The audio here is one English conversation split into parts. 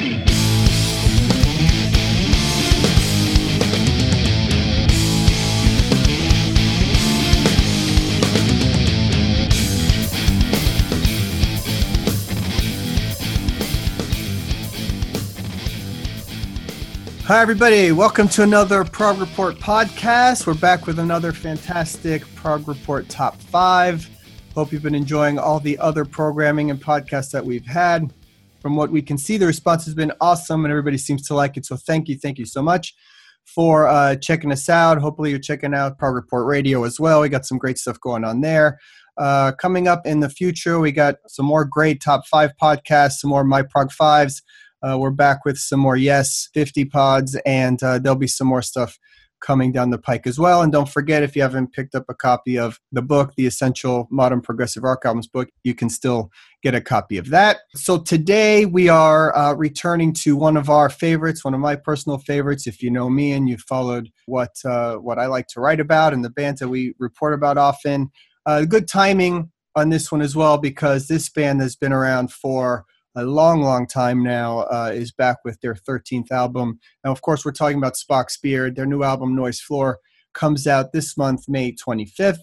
Hi, everybody. Welcome to another Prog Report podcast. We're back with another fantastic Prog Report top five. Hope you've been enjoying all the other programming and podcasts that we've had. From what we can see, the response has been awesome and everybody seems to like it. So, thank you. Thank you so much for uh, checking us out. Hopefully, you're checking out Prog Report Radio as well. We got some great stuff going on there. Uh, coming up in the future, we got some more great top five podcasts, some more My Prog Fives. Uh, we're back with some more Yes 50 pods, and uh, there'll be some more stuff coming down the pike as well. And don't forget, if you haven't picked up a copy of the book, the Essential Modern Progressive Rock Albums book, you can still get a copy of that. So today we are uh, returning to one of our favorites, one of my personal favorites. If you know me and you've followed what uh, what I like to write about and the bands that we report about often, uh, good timing on this one as well because this band has been around for a long, long time now, uh, is back with their 13th album. Now, of course, we're talking about Spock's Beard. Their new album, Noise Floor, comes out this month, May 25th.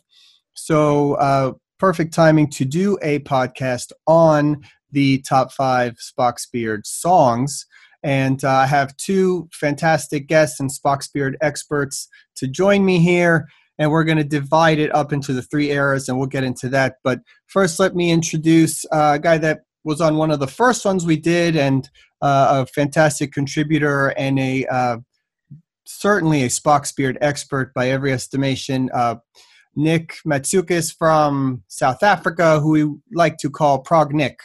So, uh, perfect timing to do a podcast on the top five Spock's Beard songs. And uh, I have two fantastic guests and Spock's Beard experts to join me here. And we're going to divide it up into the three eras, and we'll get into that. But first, let me introduce uh, a guy that was on one of the first ones we did and uh, a fantastic contributor and a uh, certainly a Spock's Beard expert by every estimation. Uh, Nick Matsoukas from South Africa, who we like to call Prog Nick.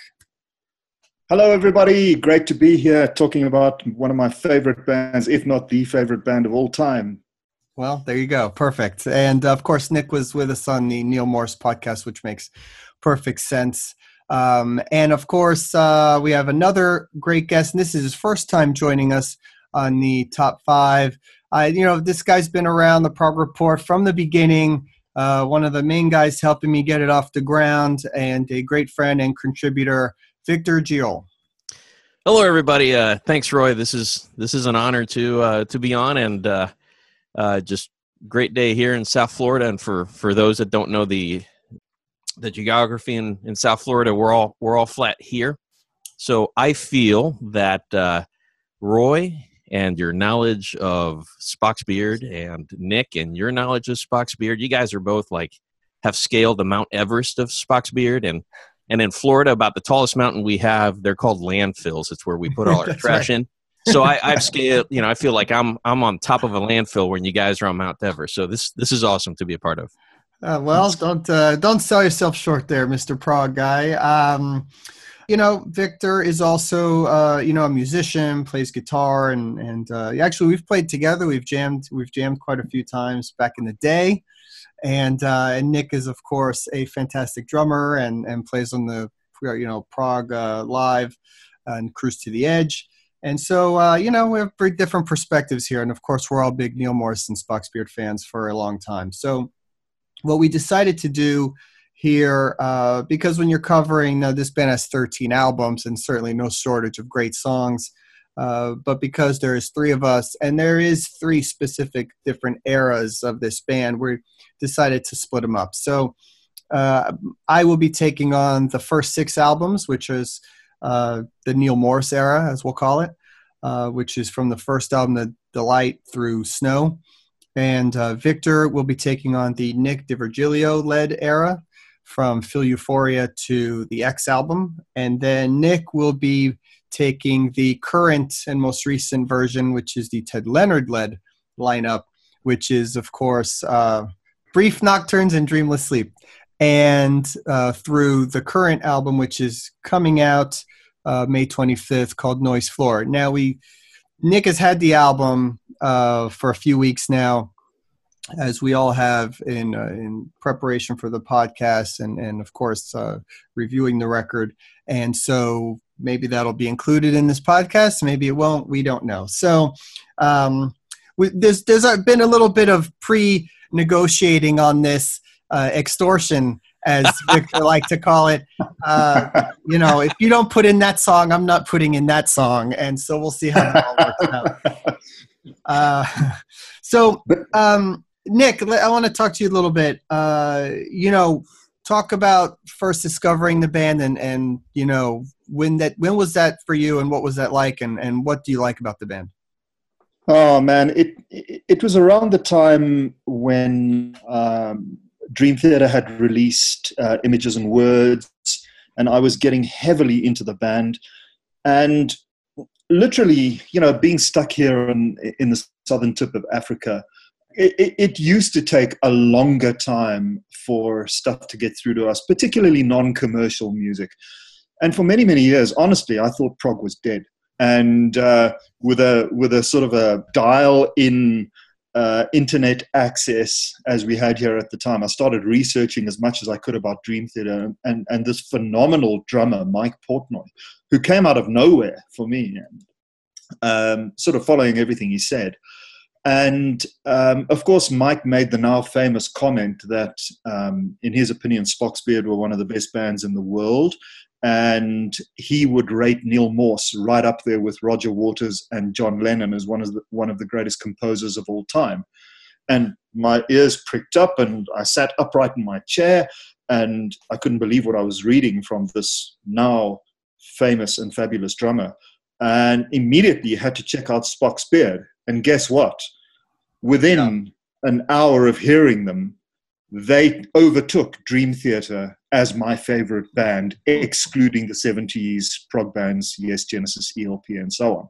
Hello, everybody. Great to be here talking about one of my favorite bands, if not the favorite band of all time. Well, there you go. Perfect. And of course, Nick was with us on the Neal Morse podcast, which makes perfect sense. Um, and of course, uh, we have another great guest, and this is his first time joining us on the top five. Uh, you know, this guy's been around the Prog Report from the beginning. Uh, one of the main guys helping me get it off the ground, and a great friend and contributor, Victor Giolle. Hello, everybody. Uh, thanks, Roy. This is this is an honor to uh, to be on, and uh, uh, just great day here in South Florida. And for for those that don't know the the geography in, in South Florida, we're all we're all flat here. So I feel that uh, Roy and your knowledge of Spock's beard and Nick and your knowledge of Spock's beard, you guys are both like have scaled the Mount Everest of Spock's beard and and in Florida about the tallest mountain we have, they're called landfills. It's where we put all our trash right. in. So I, I've scaled, you know, I feel like I'm I'm on top of a landfill when you guys are on Mount Everest. So this this is awesome to be a part of. Uh, well, don't uh, don't sell yourself short there, Mister Prog guy. Um, you know, Victor is also uh, you know a musician, plays guitar, and and uh, actually we've played together. We've jammed we've jammed quite a few times back in the day, and uh, and Nick is of course a fantastic drummer and and plays on the you know Prog uh, live and Cruise to the Edge. And so, uh, you know, we have very different perspectives here. And of course, we're all big Neal Morrison Spock's Beard fans for a long time. So, what we decided to do here, uh, because when you're covering, now this band has 13 albums and certainly no shortage of great songs, uh, but because there is three of us and there is three specific different eras of this band, we decided to split them up. So uh, I will be taking on the first six albums, which is uh, the Neal Morse era, as we'll call it, uh, which is from the first album, The Delight, through Snow. And uh, Victor will be taking on the Nick D'Virgilio led era from Feel Euphoria to the X album. And then Nick will be taking the current and most recent version, which is the Ted Leonard led lineup, which is, of course, uh, Brief Nocturnes and Dreamless Sleep. And uh, through the current album, which is coming out uh, May 25th, called Noise Floor. Now, we Nick has had the album uh, for a few weeks now, as we all have in uh, in preparation for the podcast, and and of course uh, reviewing the record. And so maybe that'll be included in this podcast. Maybe it won't. We don't know. So um, we, there's there's been a little bit of pre negotiating on this uh, extortion as Victor like to call it. Uh, you know, if you don't put in that song, I'm not putting in that song, and so we'll see how that all works out. Uh, so, um, Nick, I want to talk to you a little bit. Uh, you know, talk about first discovering the band and and you know when that when was that for you and what was that like and and what do you like about the band? Oh man, it it, it was around the time when um, Dream Theater had released uh, Images and Words, and I was getting heavily into the band, and literally, you know, being stuck here in in the southern tip of Africa, it, it, used to take a longer time for stuff to get through to us, particularly non-commercial music. And for many, many years, honestly, I thought prog was dead. And uh, with a with a sort of a dial-in uh, internet access as we had here at the time, I started researching as much as I could about Dream Theater and, and this phenomenal drummer, Mike Portnoy, who came out of nowhere for me, and um, sort of following everything he said. And um, of course, Mike made the now famous comment that, um, in his opinion, Spock's Beard were one of the best bands in the world. And he would rate Neal Morse right up there with Roger Waters and John Lennon as one of the, one of the greatest composers of all time. And my ears pricked up, and I sat upright in my chair, and I couldn't believe what I was reading from this now famous and fabulous drummer. And immediately had to check out Spock's Beard and guess what? Within yeah. an hour of hearing them, they overtook Dream Theater as my favorite band, excluding the 70s prog bands, Yes, Genesis, ELP, and so on.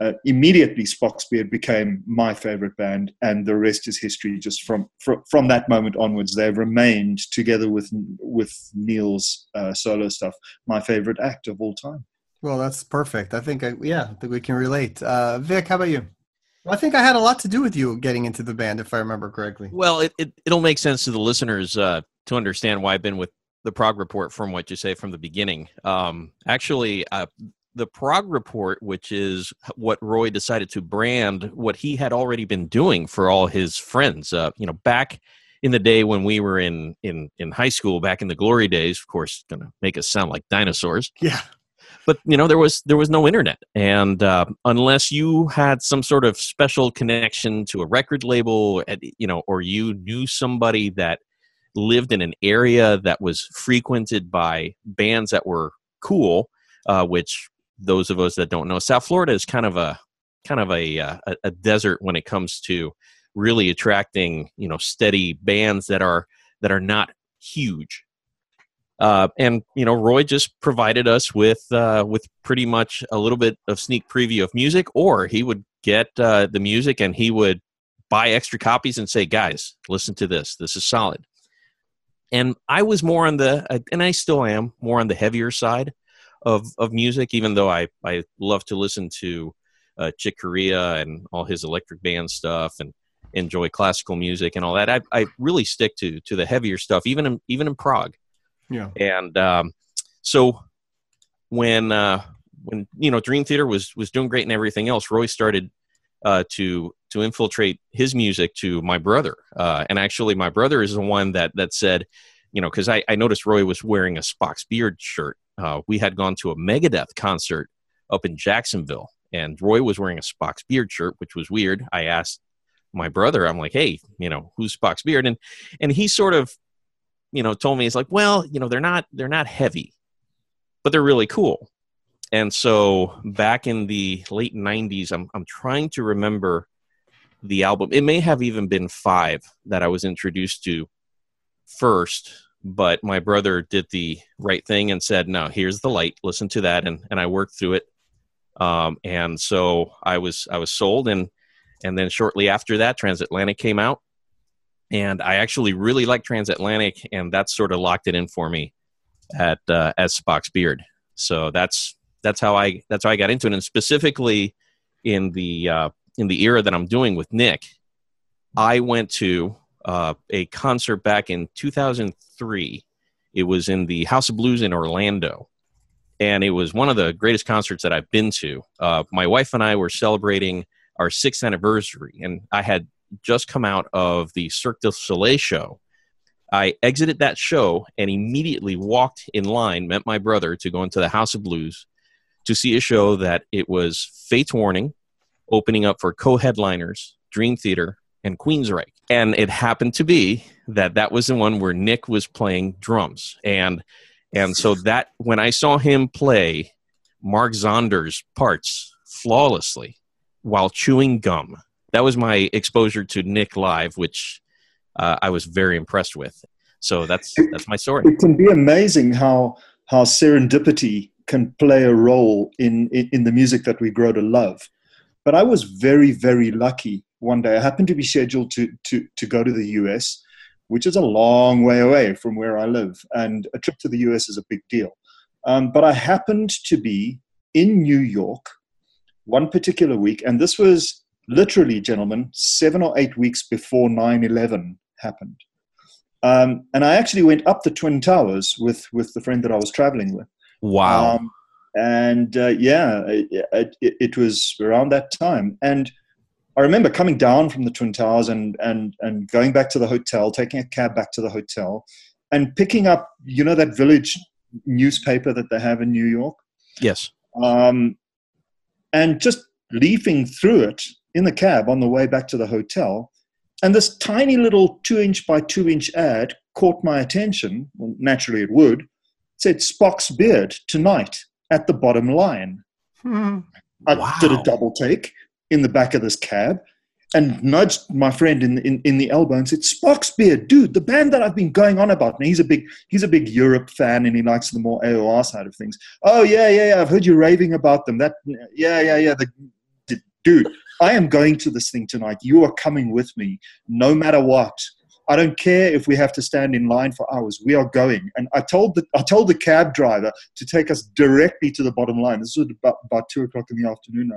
Uh, immediately, Spock's Beard became my favorite band, and the rest is history. Just from from, from that moment onwards, they've remained together with with Neal's uh, solo stuff my favorite act of all time. Well, that's perfect. I think, I, yeah, I think we can relate. Uh, Vic, how about you? I think I had a lot to do with you getting into the band, if I remember correctly. Well, it, it will make sense to the listeners uh, to understand why I've been with the Prog Report from what you say from the beginning. Um, actually, uh, the Prog Report, which is what Roy decided to brand, what he had already been doing for all his friends. Uh, you know, back in the day when we were in in in high school, back in the glory days. Of course, going to make us sound like dinosaurs. Yeah but you know there was there was no internet. And uh, unless you had some sort of special connection to a record label you know or you knew somebody that lived in an area that was frequented by bands that were cool uh, which those of us that don't know south florida is kind of a kind of a, uh, a, a desert when it comes to really attracting you know steady bands that are that are not huge uh, and you know, Roy just provided us with uh, with pretty much a little bit of sneak preview of music, or he would get uh, the music and he would buy extra copies and say, "Guys, listen to this. This is solid." And I was more on the, uh, and I still am more on the heavier side of of music, even though I I love to listen to uh, Chick Corea and all his electric band stuff and enjoy classical music and all that. I I really stick to to the heavier stuff, even in even in prog. Yeah. And um, so when uh, when you know Dream Theater was was doing great and everything else, Roy started uh, to to infiltrate his music to my brother. Uh, and actually, my brother is the one that that said, you know, because I, I noticed Roy was wearing a Spock's beard shirt. Uh, we had gone to a Megadeth concert up in Jacksonville, and Roy was wearing a Spock's beard shirt, which was weird. I asked my brother, I'm like, hey, you know, who's Spock's beard? And and he sort of you know told me he's like well you know they're not they're not heavy but they're really cool. And so back in the late 90s i'm, I'm trying to remember the album. It may have even been five that i was introduced to first but my brother did the right thing and said no here's the light. Listen to that. And, and i worked through it. Um, and so i was i was sold. And and then shortly after that transatlantic came out and I actually really like Transatlantic, and that sort of locked it in for me at uh, as Spock's Beard. So that's that's how I that's how I got into it, and specifically in the uh, in the era that I'm doing with Nick, I went to uh, a concert back in 2003. It was in the House of Blues in Orlando, and it was one of the greatest concerts that I've been to. Uh, my wife and I were celebrating our sixth anniversary, and I had just come out of the Cirque du Soleil show, I exited that show and immediately walked in line, met my brother to go into the House of Blues to see a show that it was Fates Warning opening up for co-headliners Dream Theater and Queensryche. And it happened to be that that was the one where Nick was playing drums. And and so that when I saw him play Mark Zonder's parts flawlessly while chewing gum, that was my exposure to Nick live, which uh, I was very impressed with. So that's that's my story. It can be amazing how how serendipity can play a role in, in, in the music that we grow to love. But I was very very lucky. One day I happened to be scheduled to to to go to the US, which is a long way away from where I live, and a trip to the US is a big deal. Um, but I happened to be in New York one particular week, and this was literally, gentlemen, seven or eight weeks before 9 11 happened. Um, and I actually went up the Twin Towers with, with the friend that I was traveling with. Wow. Um, and uh, yeah, it, it, it, was around that time. And I remember coming down from the Twin Towers and, and, and going back to the hotel, taking a cab back to the hotel, and picking up, you know, that village newspaper that they have in New York? Yes. Um, and just leafing through it in the cab on the way back to the hotel and this tiny little two inch by two inch ad caught my attention. Well, naturally, it would. It said Spock's beard tonight at the bottom line. Hmm. I wow. did a double take in the back of this cab and nudged my friend in, in, in the elbow and said, Spock's beard, dude, the band that I've been going on about. Now he's a big he's a big Europe fan and he likes the more AOR side of things. Oh yeah, yeah, yeah. I've heard you raving about them. That yeah, yeah, yeah. The, the dude, I am going to this thing tonight. You are coming with me, no matter what. I don't care if we have to stand in line for hours. We are going. And I told the I told the cab driver to take us directly to the bottom line. This was about, about two o'clock in the afternoon.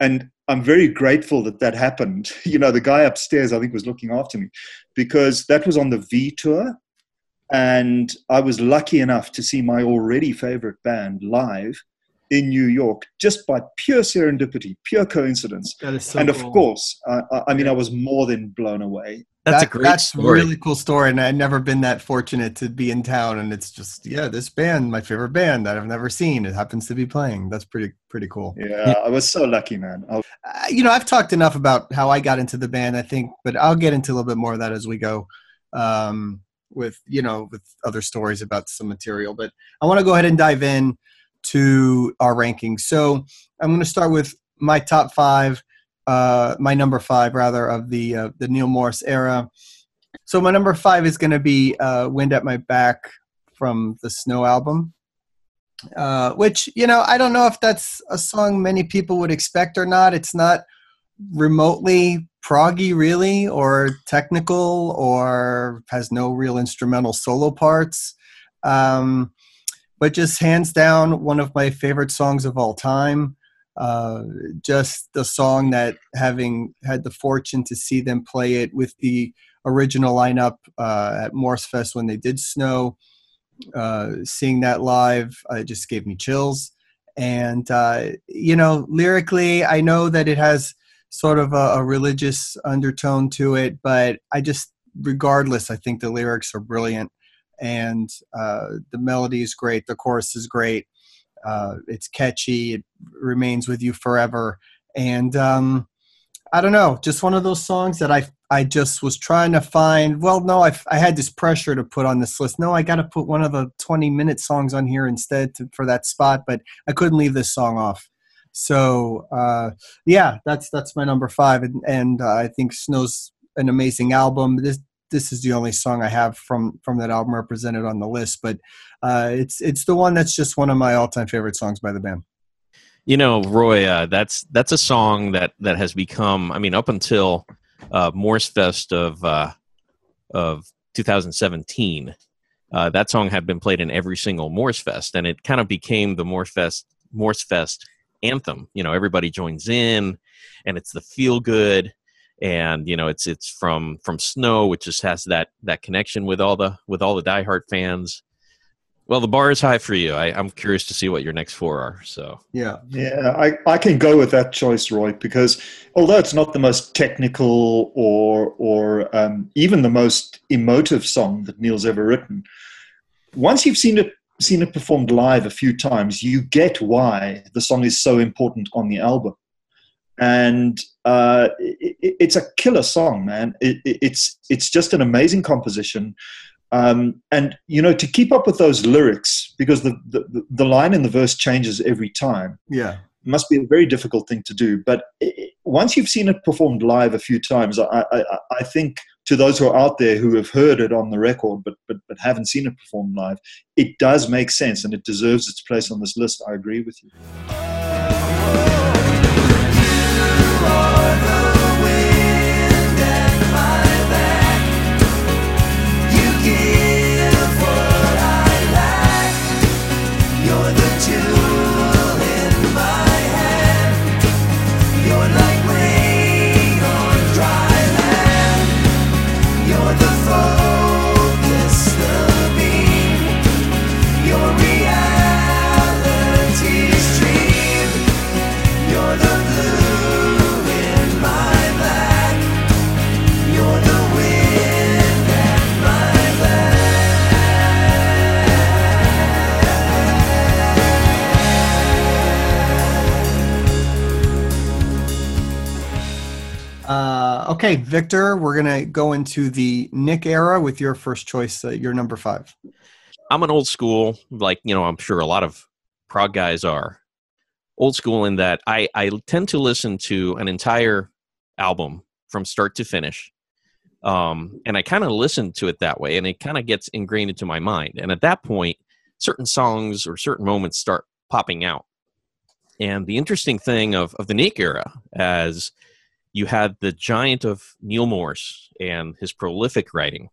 And I'm very grateful that that happened. You know, the guy upstairs, I think, was looking after me because that was on the V tour. And I was lucky enough to see my already favorite band live in New York just by pure serendipity, pure coincidence. So and of cool. course, uh, I mean, I was more than blown away. That's that, a great That's story. really cool story. And I've never been that fortunate to be in town. And it's just, yeah, this band, my favorite band that I've never seen, it happens to be playing. That's pretty, pretty cool. Yeah, yeah. I was so lucky, man. Uh, you know, I've talked enough about how I got into the band, I think, but I'll get into a little bit more of that as we go. Um, with you know with other stories about some material but i want to go ahead and dive in to our rankings. So I'm going to start with my top five, uh, my number five rather of the uh, the Neal Morse era. So my number five is going to be uh, "Wind at My Back" from the Snow album. Uh, which you know, I don't know if that's a song many people would expect or not. It's not remotely proggy, really, or technical, or has no real instrumental solo parts. Um, but just hands down one of my favorite songs of all time. Uh, just the song that having had the fortune to see them play it with the original lineup uh, at Morse Fest when they did Snow, uh, seeing that live uh, just gave me chills. And uh, you know, lyrically, I know that it has sort of a, a religious undertone to it, but I just, regardless, I think the lyrics are brilliant and uh, the melody is great, the chorus is great, uh, it's catchy, it remains with you forever, and um, I don't know, just one of those songs that I I just was trying to find. Well, no, I I had this pressure to put on this list. No, I got to put one of the twenty minute songs on here instead to, for that spot, but I couldn't leave this song off. So uh, yeah, that's that's my number five, and, and uh, I think Snow's an amazing album. This this is the only song I have from from that album represented on the list, but uh, it's it's the one that's just one of my all time favorite songs by the band. You know, Roy, uh, that's that's a song that that has become. I mean, up until uh, Morse Fest of uh, of 2017, uh, that song had been played in every single Morse Fest, and it kind of became the Morse Fest Morse Fest anthem. You know, everybody joins in, and it's the feel good and you know it's it's from from Snow, which just has that that connection with all the with all the diehard fans. Well, the bar is high for you. I, I'm curious to see what your next four are. So Yeah. Yeah, I, I can go with that choice, Roy, because although it's not the most technical or or um, even the most emotive song that Neal's ever written, once you've seen it seen it performed live a few times, you get why the song is so important on the album. And uh, it, it's a killer song, man. It, it's it's just an amazing composition. Um, and you know to keep up with those lyrics because the, the the line in the verse changes every time Yeah. must be a very difficult thing to do but it, once you've seen it performed live a few times I, I, I think to those who are out there who have heard it on the record but, but but haven't seen it performed live it does make sense and it deserves its place on this list i agree with you okay, Victor, we're gonna go into the Nick era with your first choice. Uh, your number five. I'm an old school, like you know, I'm sure a lot of prog guys are old school in that I I tend to listen to an entire album from start to finish, um, and I kind of listen to it that way, and it kind of gets ingrained into my mind. And at that point, certain songs or certain moments start popping out. And the interesting thing of of the Nick era, as you had the giant of Neal Morse and his prolific writing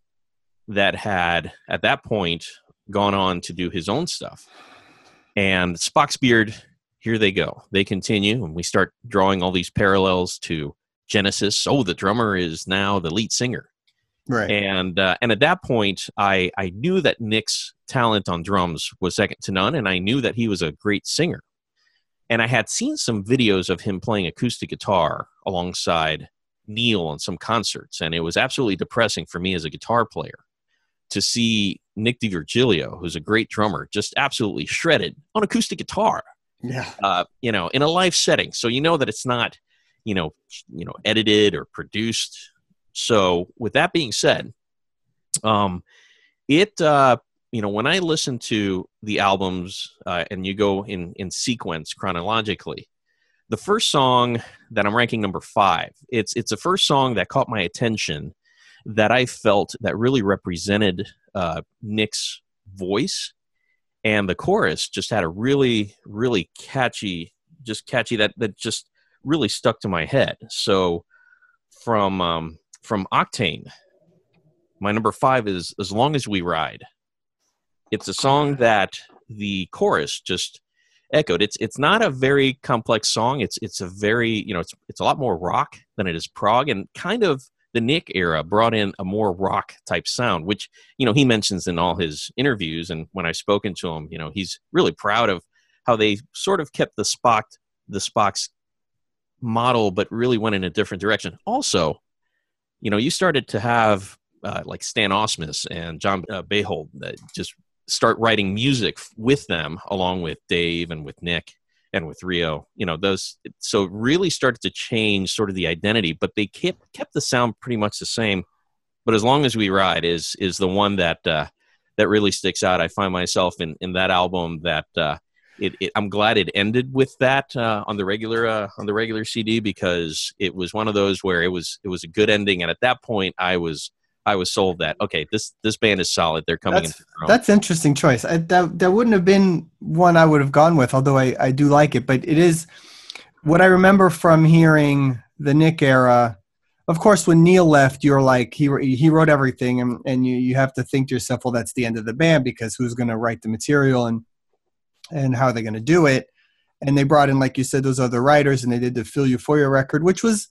that had at that point gone on to do his own stuff. And Spock's Beard, here they go. They continue, and we start drawing all these parallels to Genesis. Oh, the drummer is now the lead singer. Right. And uh, and at that point, I I knew that Nick's talent on drums was second to none, and I knew that he was a great singer. And I had seen some videos of him playing acoustic guitar alongside Neal on some concerts, and it was absolutely depressing for me as a guitar player to see Nick D'Virgilio, who's a great drummer, just absolutely shredded on acoustic guitar, yeah. uh, you know, in a live setting. So you know that it's not, you know, you know, edited or produced. So with that being said, um, it uh, you know when I listen to the albums uh, and you go in in sequence chronologically, the first song that I'm ranking number five, it's it's the first song that caught my attention that I felt that really represented uh, Nick's voice, and the chorus just had a really really catchy, just catchy that that just really stuck to my head. So from um, from Octane, my number five is "As Long as We Ride." It's a song that the chorus just echoed. It's it's not a very complex song. It's it's a very you know it's it's a lot more rock than it is prog, and kind of the Nick era brought in a more rock type sound, which you know he mentions in all his interviews. And when I've spoken to him, you know he's really proud of how they sort of kept the Spock the Spock's model, but really went in a different direction. Also, you know, you started to have uh, like Stan Ausmus and John uh, Boegehold that just start writing music with them, along with Dave and with Nick and with Ryo. You know, those so it really started to change sort of the identity, but they kept kept the sound pretty much the same. But as long as we ride is is the one that uh, that really sticks out. I find myself in in that album that. Uh, it, it, I'm glad it ended with that uh, on the regular uh, on the regular CD because it was one of those where it was it was a good ending, and at that point I was I was sold that okay this this band is solid. They're coming That's, own. that's interesting choice. I, that that wouldn't have been one I would have gone with, although I, I do like it. But it is what I remember from hearing the Nick era. Of course, when Neal left, you're like he he wrote everything, and, and you you have to think to yourself, well, that's the end of the band because who's going to write the material and and how are they going to do it? And they brought in, like you said, those other writers, and they did the Feel Euphoria record, which was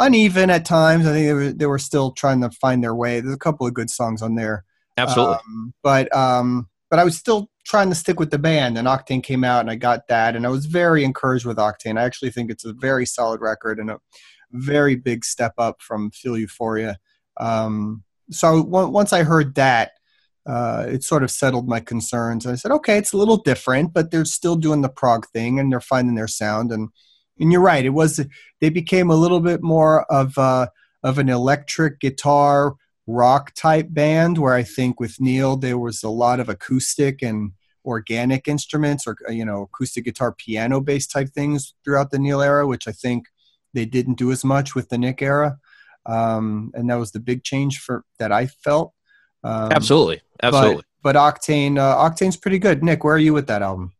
uneven at times. I think they were they were still trying to find their way. There's a couple of good songs on there. Absolutely. Um, but um, but I was still trying to stick with the band. And Octane came out, and I got that, and I was very encouraged with Octane. I actually think it's a very solid record and a very big step up from Feel Euphoria. Um, so once I heard that, uh, it sort of settled my concerns. I said, okay, it's a little different, but they're still doing the prog thing and they're finding their sound. And and you're right, it was they became a little bit more of uh, of an electric guitar rock type band where I think with Neal there was a lot of acoustic and organic instruments or you know acoustic guitar piano based type things throughout the Neal era, which I think they didn't do as much with the Nick era, um, and that was the big change for that I felt. Um, absolutely, absolutely. But, but Octane, uh, Octane's pretty good. Nick, where are you with that album?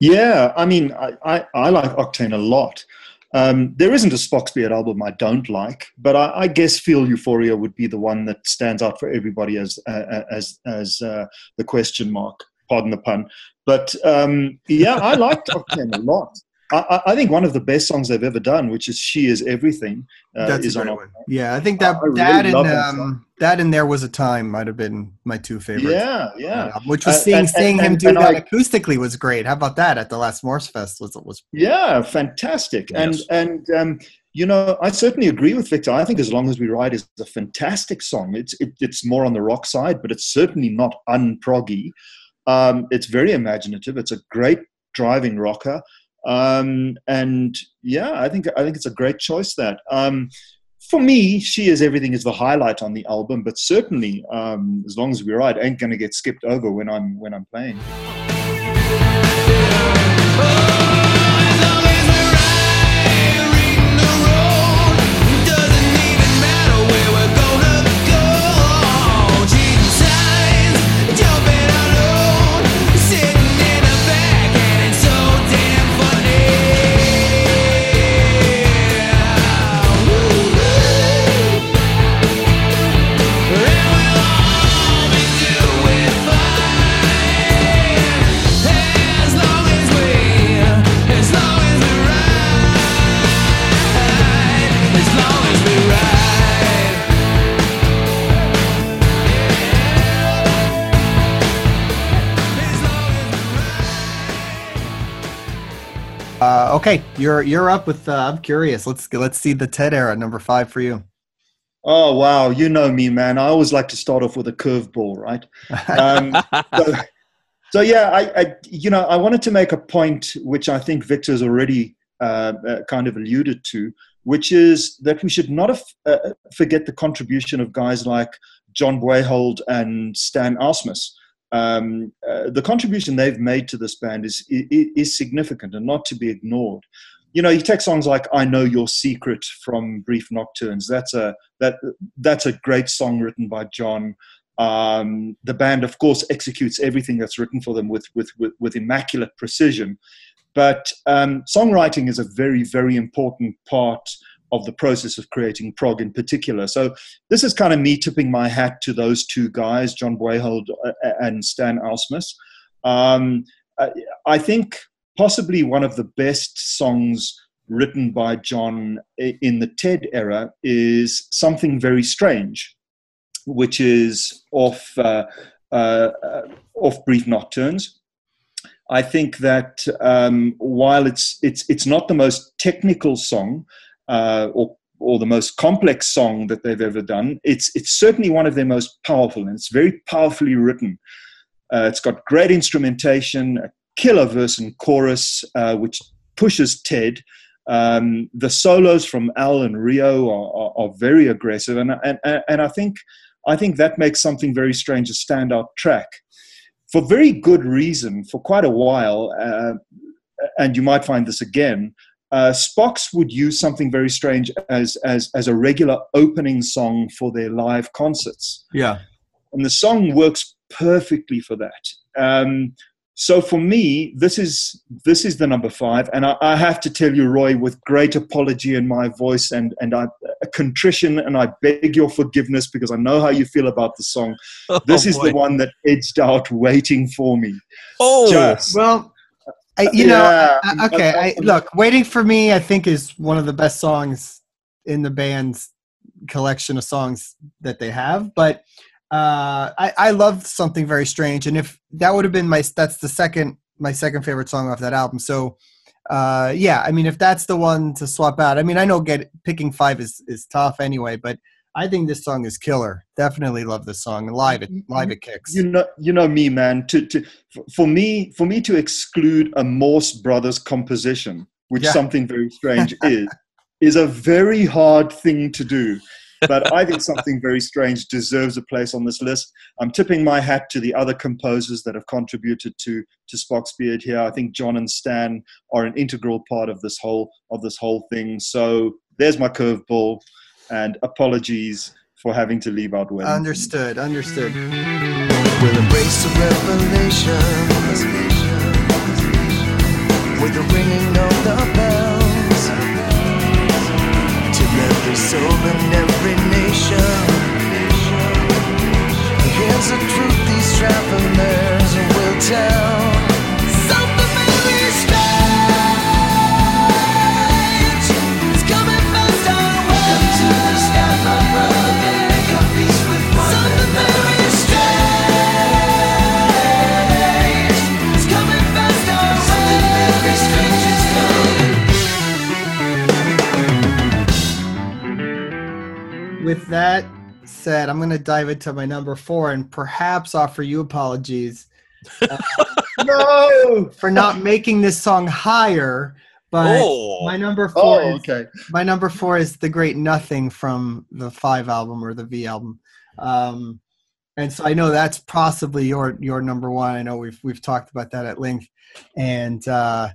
Yeah, I mean, I, I, I like Octane a lot. Um, there isn't a Spock's Beard album I don't like, but I, I, guess Feel Euphoria would be the one that stands out for everybody as uh, as as uh, the question mark. Pardon the pun, but um, yeah, I liked Octane a lot. I, I, think one of the best songs they've ever done, which is "She Is Everything," uh, That's is on. One. Yeah, I think that I, that and um, that and there was a time might have been my two favorites. Yeah, yeah. Uh, which was seeing and, seeing and, him do that acoustically was great. How about that at the last Morse Fest? Was it was yeah, fantastic. Yes. And and um, you know, I certainly agree with Victor. I think "As Long as We Ride" is a fantastic song. It's it, it's more on the rock side, but it's certainly not unproggy. Um, it's very imaginative. It's a great driving rocker. Um, and yeah, I think I think it's a great choice. That um, for me, she is everything is the highlight on the album. But certainly, um, as long as we're right, ain't gonna get skipped over when I'm when I'm playing. Okay, you're you're up with. Uh, I'm curious. Let's let's see the TED era number five for you. Oh wow, you know me, man. I always like to start off with a curveball, right? Um, so, so, yeah, I, I, you know I wanted to make a point which I think Victor's already uh, uh, kind of alluded to, which is that we should not uh, forget the contribution of guys like John Boegehold and Stan Ausmus um, uh, the contribution they've made to this band is, is, is significant and not to be ignored. You know, you take songs like "I Know Your Secret" from Brief Nocturnes. That's a that that's a great song written by John. Um, the band, of course, executes everything that's written for them with with with, with immaculate precision. But um, songwriting is a very very important part of the process of creating prog in particular. So this is kind of me tipping my hat to those two guys, John Boegehold uh, and Stan Ausmus. Um, I think possibly one of the best songs written by John in the TED era is Something Very Strange, which is off, uh, uh, off Brief Nocturnes. I think that um, while it's, it's, it's not the most technical song, uh, or or the most complex song that they've ever done. It's it's certainly one of their most powerful, and it's very powerfully written. Uh, it's got great instrumentation, a killer verse and chorus, uh, which pushes Ted. Um, the solos from Al and Ryo are, are, are, very aggressive, and, and and I think I think that makes something very strange a standout track for very good reason. For quite a while, uh, and you might find this again uh, Spock's would use something very strange as, as, as a regular opening song for their live concerts. Yeah. And the song works perfectly for that. Um, so for me, this is this is the number five, and I, I, have to tell you, Roy, with great apology in my voice and and I, a contrition, and I beg your forgiveness because I know how you feel about the song. Oh, this is boy. the one that edged out, waiting for me. Oh, Just, well, I, you yeah. know, I, okay. I, look, "Waiting for Me" I think is one of the best songs in the band's collection of songs that they have. But uh, I I love something very strange, and if that would have been my that's the second my second favorite song off that album. So uh, yeah, I mean, if that's the one to swap out, I mean, I know get picking five is is tough anyway, but I think this song is killer. Definitely love this song. Live it, mm-hmm. live it kicks. You know, you know me, man. To to for me, for me to exclude a Morse Brothers composition, which Yeah. something very strange is, is a very hard thing to do. But I think something very strange deserves a place on this list. I'm tipping my hat to the other composers that have contributed to to Spock's Beard here. I think John and Stan are an integral part of this whole of this whole thing. So there's my curveball, and apologies for having to leave out Wellington. Understood. Understood. Revelations with the ringing of the bells till every soul in every nation hears the truth these travelers will tell. With that said, I'm going to dive into my number four and perhaps offer you apologies no. for not making this song higher. But oh, my number four Oh, is okay. my number four is the great nothing from the five album or the v album um and so i know that's possibly your your number one i know we've we've talked about that at length and uh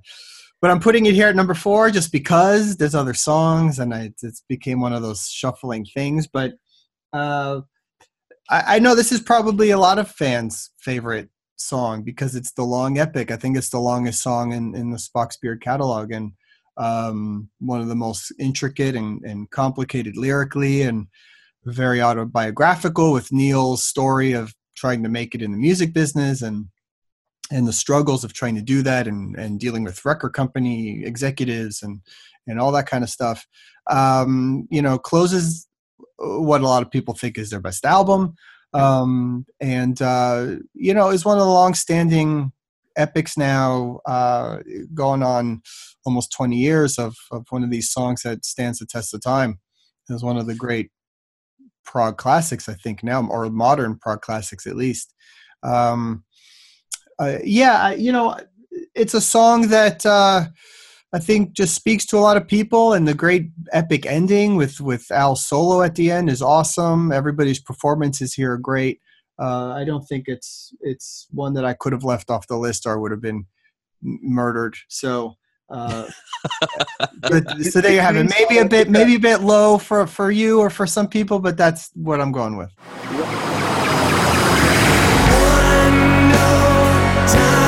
but i'm putting it here at number four just because there's other songs and I, became one of those shuffling things. But uh I, I know this is probably a lot of fans favorite song because it's the long epic. I think it's the longest song in in the spock's beard catalog and um, one of the most intricate and, and complicated lyrically and very autobiographical with Neal's story of trying to make it in the music business and and the struggles of trying to do that and, and dealing with record company executives and and all that kind of stuff. Um, you know, closes what a lot of people think is their best album. Um, and uh, you know, is one of the long-standing epics now, uh, going on almost 20 years of, of one of these songs that stands the test of time. It was one of the great prog classics, I think now, or modern prog classics at least. Um, uh, yeah, I- you know, it's a song that uh, I think just speaks to a lot of people, and the great epic ending with with Al's solo at the end is awesome. Everybody's performances here are great. Uh, I don't think it's it's one that I could have left off the list or would have been murdered. So. Uh, but, so there you have it. Maybe a bit, maybe a bit low for for you or for some people, but that's what I'm going with. Timeless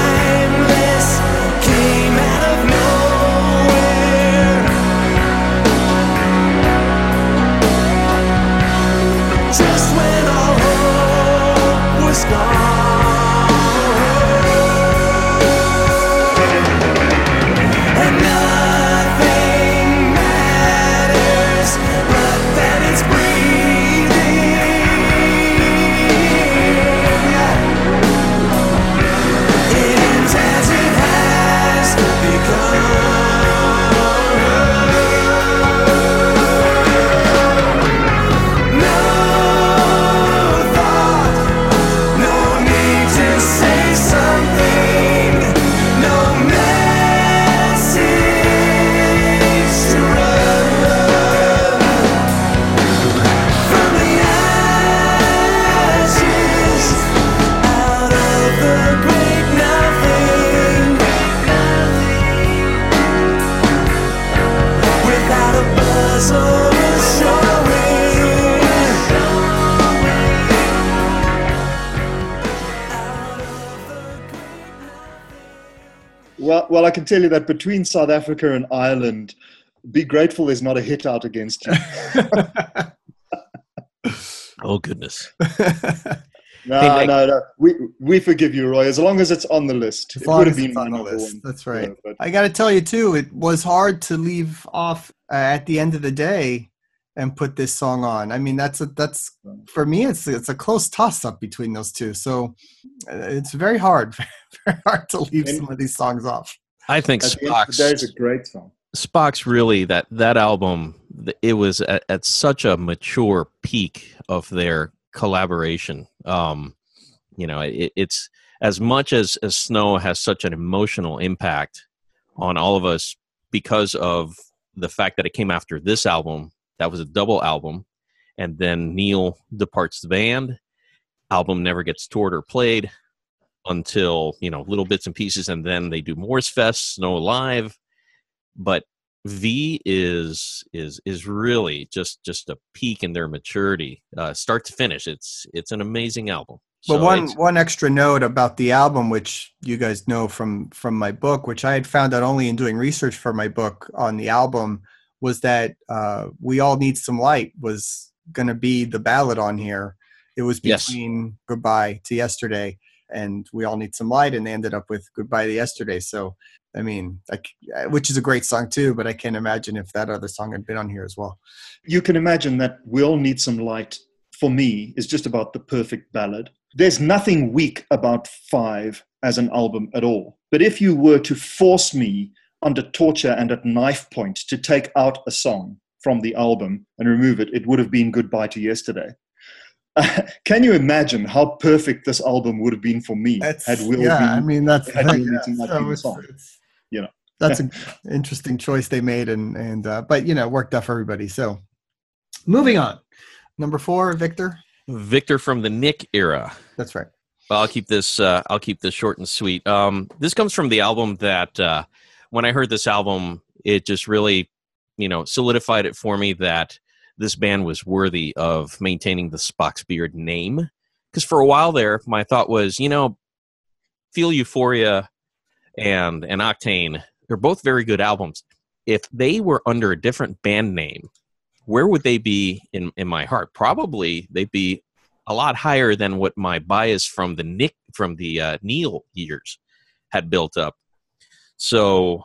Well, well, I can tell you that between South Africa and Ireland, be grateful there's not a hit out against you. oh goodness. No, Hey, Nick. no, no. We we forgive you, Roy, as long as it's on the list. As It would have been on the list. one. That's right. Yeah, but I got to tell you too, it was hard to leave off uh, at the end of the day. and put this song on. I mean, that's a that's for me. It's it's a close toss up between those two. So uh, it's very hard, very hard to leave And- some of these songs off. I think At the the Spock's a great song. Spock's really that that album. It was at, at such a mature peak of their collaboration. Um, you know, it, it's as much as as Snow has such an emotional impact on all of us because of the fact that it came after this album. That was a double album, and then Neil departs the band. Album never gets toured or played until you know little bits and pieces, and then they do Morse Fest, Snow Live but V is is is really just just a peak in their maturity, uh, start to finish. It's it's an amazing album. But So one one extra note about the album, which you guys know from from my book, which I had found out only in doing research for my book on the album, was that uh, "We All Need Some Light" was going to be the ballad on here. It was Yes. between "Goodbye to Yesterday" and "We All Need Some Light," and they ended up with "Goodbye to Yesterday." So, I mean, like, uh, which is a great song too. But I can't imagine if that other song had been on here as well. You can imagine that We'll Need Some Light, for me, is just about the perfect ballad. There's nothing weak about Five as an album at all. But if you were to force me under torture and at knife point to take out a song from the album and remove it, it would have been Goodbye to Yesterday. can you imagine how perfect this album would have been for me That's had Will yeah. been I mean, that's had the Will thing, Need Some yeah. Light So been it's- song? it's- You know. that's an interesting choice they made, and and uh, but you know, it worked out for everybody. So, moving on, number four, Victor. Victor from the Nick era. That's right. Well, I'll keep this. Uh, I'll keep this short and sweet. Um, this comes from the album that uh, when I heard this album, it just really, you know, solidified it for me that this band was worthy of maintaining the Spock's Beard name. Because for a while there, my thought was, you know, Feel Euphoria and and Octane, they're both very good albums. If they were under a different band name, where would they be in in my heart? Probably they'd be a lot higher than what my bias from the Nick from the uh, Neal years had built up. So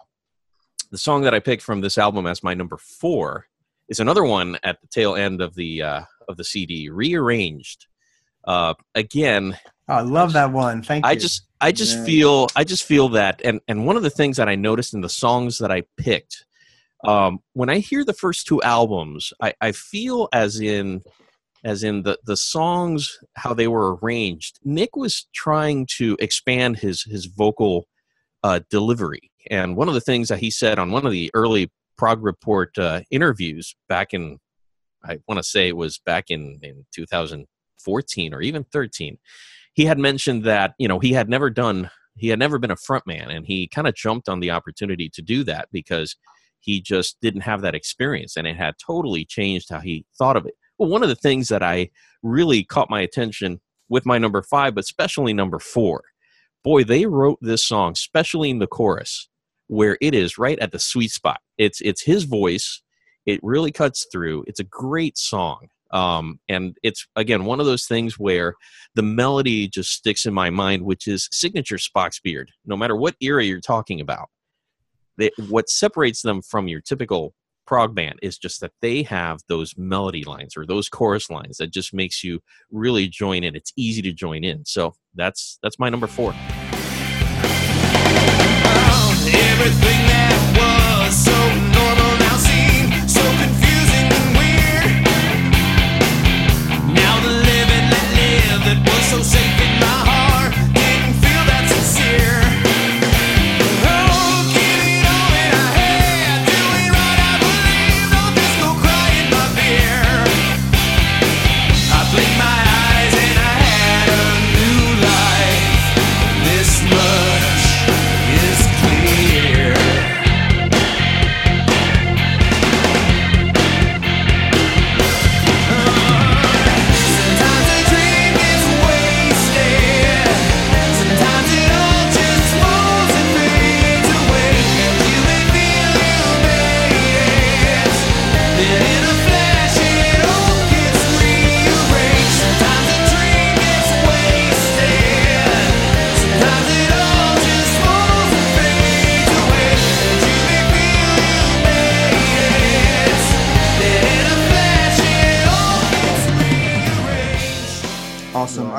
the song that I picked from this album as my number four is another one at the tail end of the uh, of the CD, rearranged. Uh, again, Oh, I love that one. Thank you. I just I just Yeah. feel I just feel that and and one of the things that I noticed in the songs that I picked um when I hear the first two albums I I feel as in as in the the songs how they were arranged Nick was trying to expand his his vocal uh delivery and one of the things that he said on one of the early prog report uh interviews back in I want to say it was back in in 2014 or even 13 he had mentioned that you know he had never done he had never been a frontman and he kind of jumped on the opportunity to do that because he just didn't have that experience and it had totally changed how he thought of it. Well one of the things that i really caught my attention with my number five but especially number four boy they wrote this song especially in the chorus where it is right at the sweet spot it's it's his voice it really cuts through it's a great song um, and it's again one of those things where the melody just sticks in my mind, which is signature Spock's beard. No matter what era you're talking about, they, what separates them from your typical prog band is just that they have those melody lines or those chorus lines that just makes you really join in. It's easy to join in. So that's that's my number four. Everything that was so normal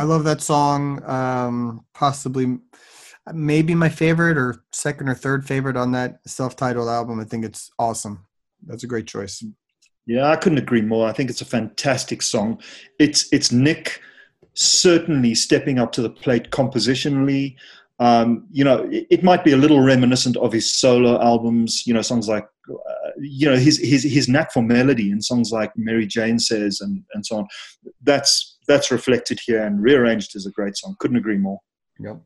love that song. Um, possibly, maybe my favorite or second or third favorite on that self-titled album. I think it's awesome. That's a great choice. Yeah, I couldn't agree more. I think it's a fantastic song. It's it's Nick certainly stepping up to the plate compositionally. Um, you know, it, it might be a little reminiscent of his solo albums. You know, songs like, uh, you know, his his his knack for melody in songs like Mary Jane Says and and so on. That's that's reflected here. And Rearranged is a great song. Couldn't agree more. Yep.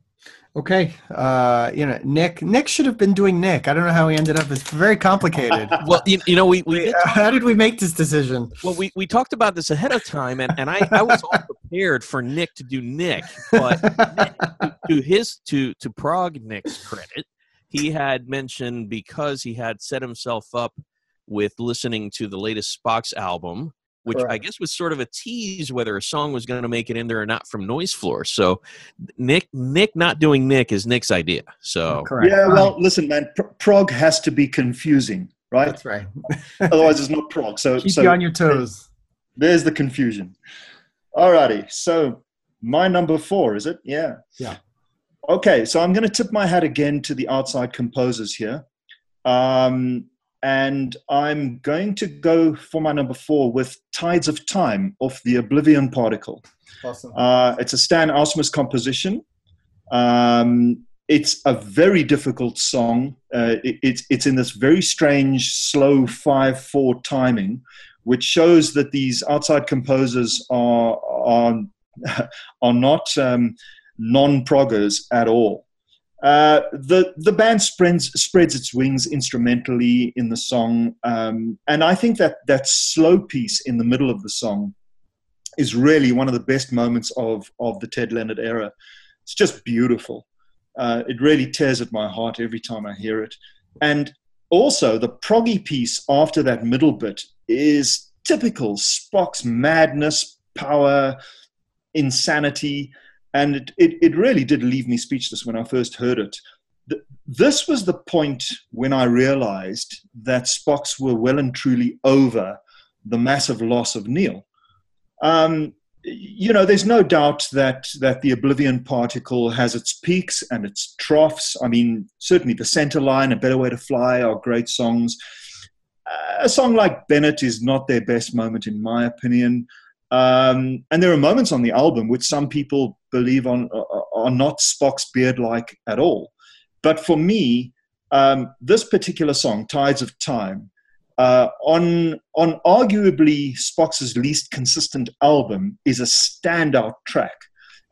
Okay. Uh, you know, Nick. Nick should have been doing Nick. I don't know how he ended up. It's very complicated. Well, you, you know, we, we Wait, did how did we make this decision? Well, we, we talked about this ahead of time, and, and I, I was all prepared for Nick to do Nick, but Nick, to, to his to to Prog Nick's credit, he had mentioned because he had set himself up with listening to the latest Spock's album, which I guess was sort of a tease whether a song was going to make it in there or not from Noise Floor. So Nick Nick not doing Nick is Nick's idea. So Correct. Yeah, well, listen, man, Pr- prog has to be confusing, right? that's right. Otherwise, it's not prog. So, Keep so you on your toes. there's the confusion. Alrighty, so my number four is it? Yeah. Yeah. Okay, so I'm going to tip my hat again to the outside composers here, um, and I'm going to go for my number four with "Tides of Time" off the Oblivion Particle. Awesome. Uh, it's a Stan Ausmus composition. Um, it's a very difficult song. Uh, it, it's it's in this very strange slow five four timing, which shows that these outside composers are are are not um, non proggers at all. Uh, the the band spreads spreads its wings instrumentally in the song, um, and I think that that slow piece in the middle of the song is really one of the best moments of of the Ted Leonard era. It's just beautiful. Uh, it really tears at my heart every time I hear it. And also, the proggy piece after that middle bit is typical Spock's madness, power, insanity, and it, it, it really did leave me speechless when I first heard it. This was the point when I realized that Spock's were well and truly over the massive loss of Neal. Um, you know, there's no doubt that that the Oblivion particle has its peaks and its troughs. I mean, certainly the Center Line, A Better Way to Fly are great songs. Uh, a song like Bennett is not their best moment, in my opinion. Um, and there are moments on the album which some people believe on are- are not Spock's beard like at all. But for me, um, this particular song, Tides of Time, uh, on on arguably Spock's least consistent album is a standout track.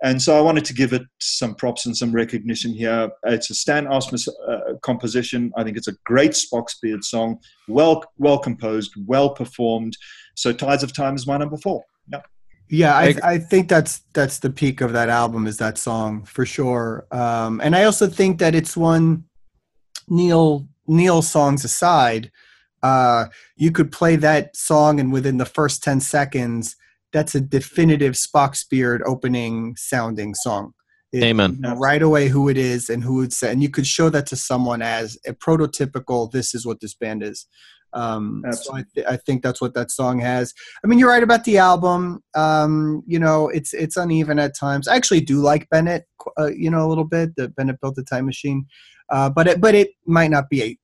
And so I wanted to give it some props and some recognition here. It's a Stan Ausmus uh, composition. I think it's a great Spock's Beard song, well well composed, well performed. So Tides of Time is my number four. Yeah. I, I- think that's that's the peak of that album is that song for sure. Um, and I also think that it's one Neal Neal songs aside, uh, you could play that song and within the first ten seconds, that's a definitive Spock's Beard opening sounding song. It- Amen. you know right away who it is and who would say, and you could show that to someone as a prototypical. This is what this band is. Um, so I, th- I think that's what that song has. I mean, you're right about the album. Um, you know, it's it's uneven at times. I actually do like Bennett, uh, you know, a little bit. That Bennett built the time machine, uh, but it but it might not be a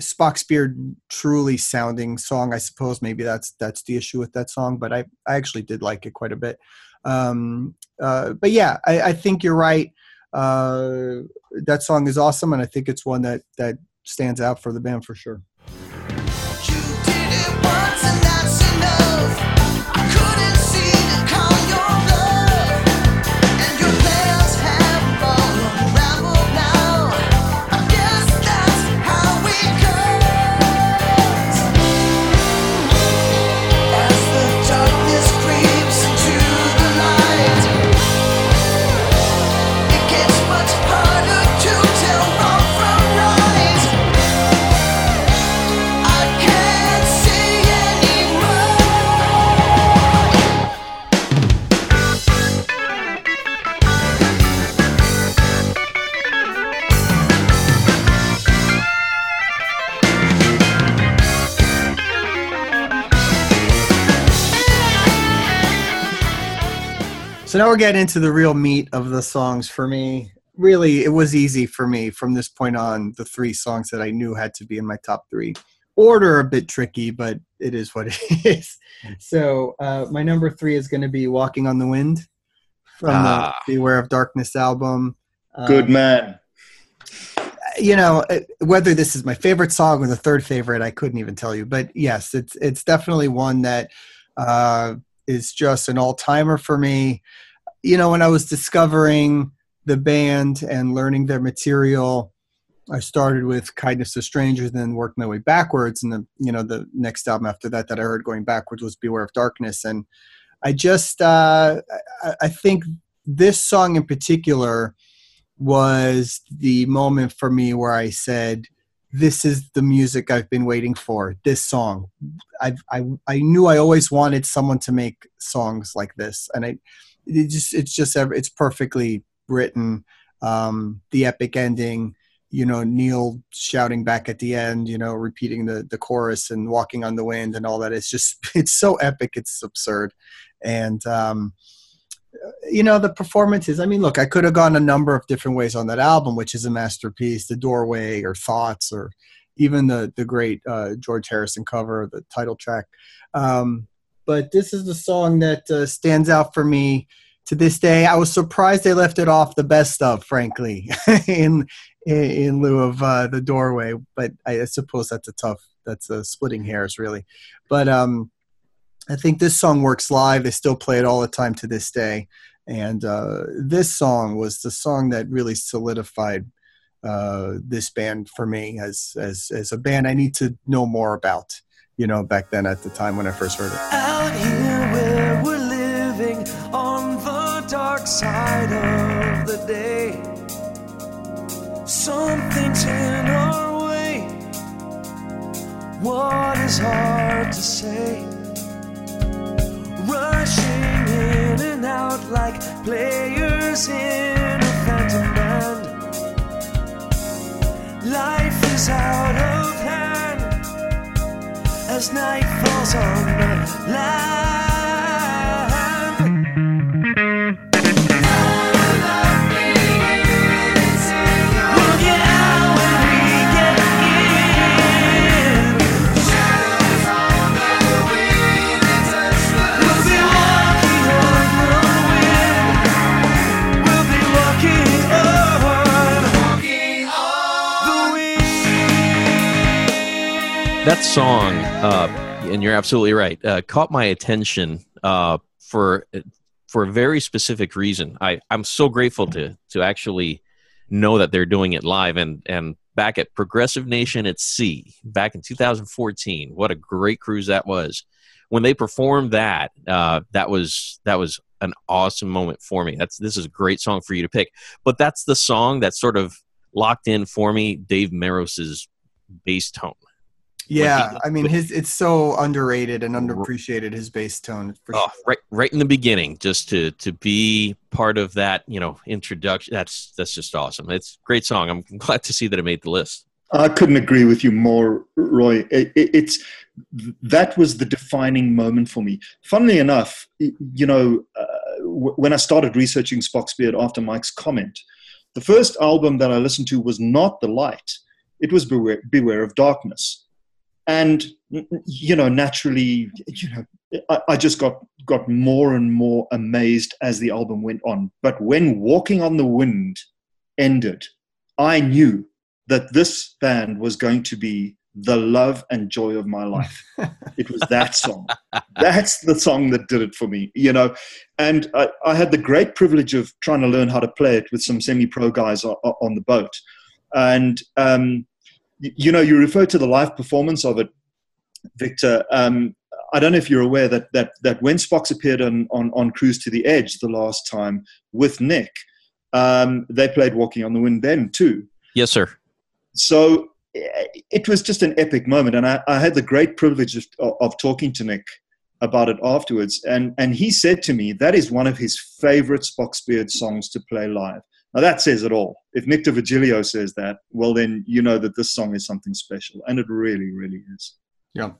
Spock's Beard truly sounding song. I suppose maybe that's that's the issue with that song. But I I actually did like it quite a bit. Um, uh, but yeah, I, I think you're right. Uh, that song is awesome, and I think it's one that that stands out for the band for sure. Enough. So now we're getting into the real meat of the songs for me. Really, it was easy for me from this point on. The three songs that I knew had to be in my top three. Order a bit tricky, but it is what it is. So uh, my number three is going to be "Walking on the Wind" from Ah. the "Beware of Darkness" album. Good Um, man. you know uh, whether this is my favorite song or the third favorite i couldn't even tell you but yes it's it's definitely one that uh is just an all-timer for me. You know when i was discovering the band and learning their material i started with kindness to strangers and then worked my way backwards and the you know the next album after that that i heard going backwards was beware of darkness. And i just uh i, I think this song in particular was the moment for me where I said, "This is the music I've been waiting for. This song, I I I knew I always wanted someone to make songs like this, and I it just it's just it's perfectly written. Um, the epic ending." You know, Neal shouting back at the end, you know, repeating the, the chorus and walking on the wind and all that. It's just, it's so epic. It's absurd. And, um, you know the performances i mean look i could have gone a number of different ways on that album which is a masterpiece the doorway or thoughts or even the the great uh, george harrison cover the title track. Um, but this is the song that uh, stands out for me to this day. I was surprised they left it off the best of frankly in, in lieu of uh, the doorway but I, I suppose that's a tough that's a splitting hairs really. But um I think this song works live. They still play it all the time to this day. And uh, this song was the song that really solidified uh, this band for me as, as as a band I need to know more about. You know, back then at the time when I first heard it. Out here where we're living on the dark side of the day. Something's in our way. What is hard to say? Rushing in and out like players in a phantom band. Life is out of hand as night falls on the land. That song uh, and you're absolutely right uh, caught my attention uh, for for a very specific reason. I, i'm so grateful to to actually know that they're doing it live. And and back at progressive nation at sea back in 2014 what a great cruise that was. When they performed that uh, that was that was an awesome moment for me. That's this is a great song for you to pick. But that's the song that sort of locked in for me dave meros's bass tone Yeah, I mean his it's so underrated and underappreciated his bass tone. For Oh, sure. right, right in the beginning, just to to be part of that, you know, introduction. That's that's just awesome. It's a great song. I'm glad to see that it made the list. I couldn't agree with you more, Roy. It, it, it's that was the defining moment for me. Funnily enough, you know, uh, w- when I started researching Spock's Beard after Mike's comment, the first album that I listened to was not The Light; it was Beware, Beware of Darkness, and you know, naturally, you know, I, I just got got more and more amazed as the album went on. But when Walking on the Wind ended, I knew that this band was going to be the love and joy of my life. it was that song. That's the song that did it for me, you know. And I, I had the great privilege of trying to learn how to play it with some semi-pro guys on, on the boat. And um, you know, you refer to the live performance of it, Victor. Um, I don't know if you're aware that that that when Spock's appeared on on, on Cruise to the Edge the last time with Nick, um, they played Walking on the Wind then too Yes, sir. so eh, it was just an epic moment and i, I had the great privilege of, of talking to nick about it afterwards and, and he said to me that is one of his favorite spock's beard songs to play live now that says it all if nick D'Virgilio says that well then you know that this song is something special and it really really is Yeah,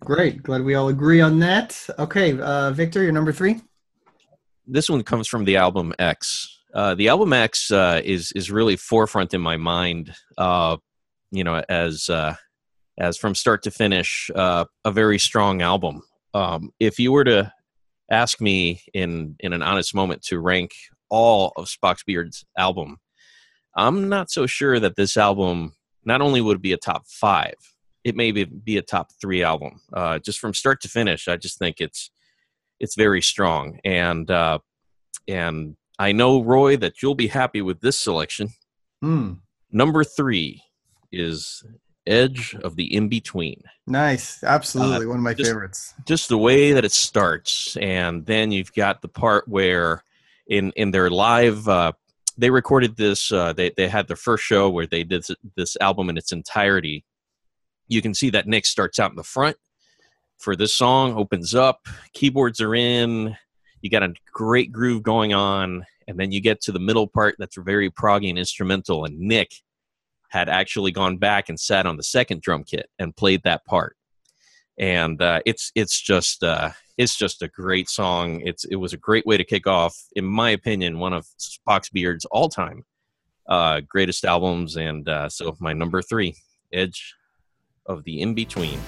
Great. Glad we all agree on that. Okay, uh, Victor, you're number three. this one comes from the album X. Uh, the album X uh, is is really forefront in my mind. Uh, you know, as uh, as from start to finish, uh, a very strong album. Um, if you were to ask me in in an honest moment to rank all of Spock's Beard's album, I'm not so sure that this album not only would be a top five, it may be, a top three album. Uh, just from start to finish, I just think it's it's very strong, and uh, and I know Roy that you'll be happy with this selection. Hmm. Number three is Edge of the In Between. Nice. Absolutely. One of my just- favorites. just the way that it starts and then you've got the part where in in their live uh they recorded this uh they, they had their first show where they did this, this album in its entirety. You can see that nick starts out in the front for this song opens up keyboards are in you got a great groove going on and then you get to the middle part that's very proggy and instrumental and nick had actually gone back and sat on the second drum kit and played that part and uh, it's it's just uh, it's just a great song. It's it was a great way to kick off, in my opinion, one of Spock's Beard's all time uh, greatest albums. And uh, so my number three, Edge of the In Between.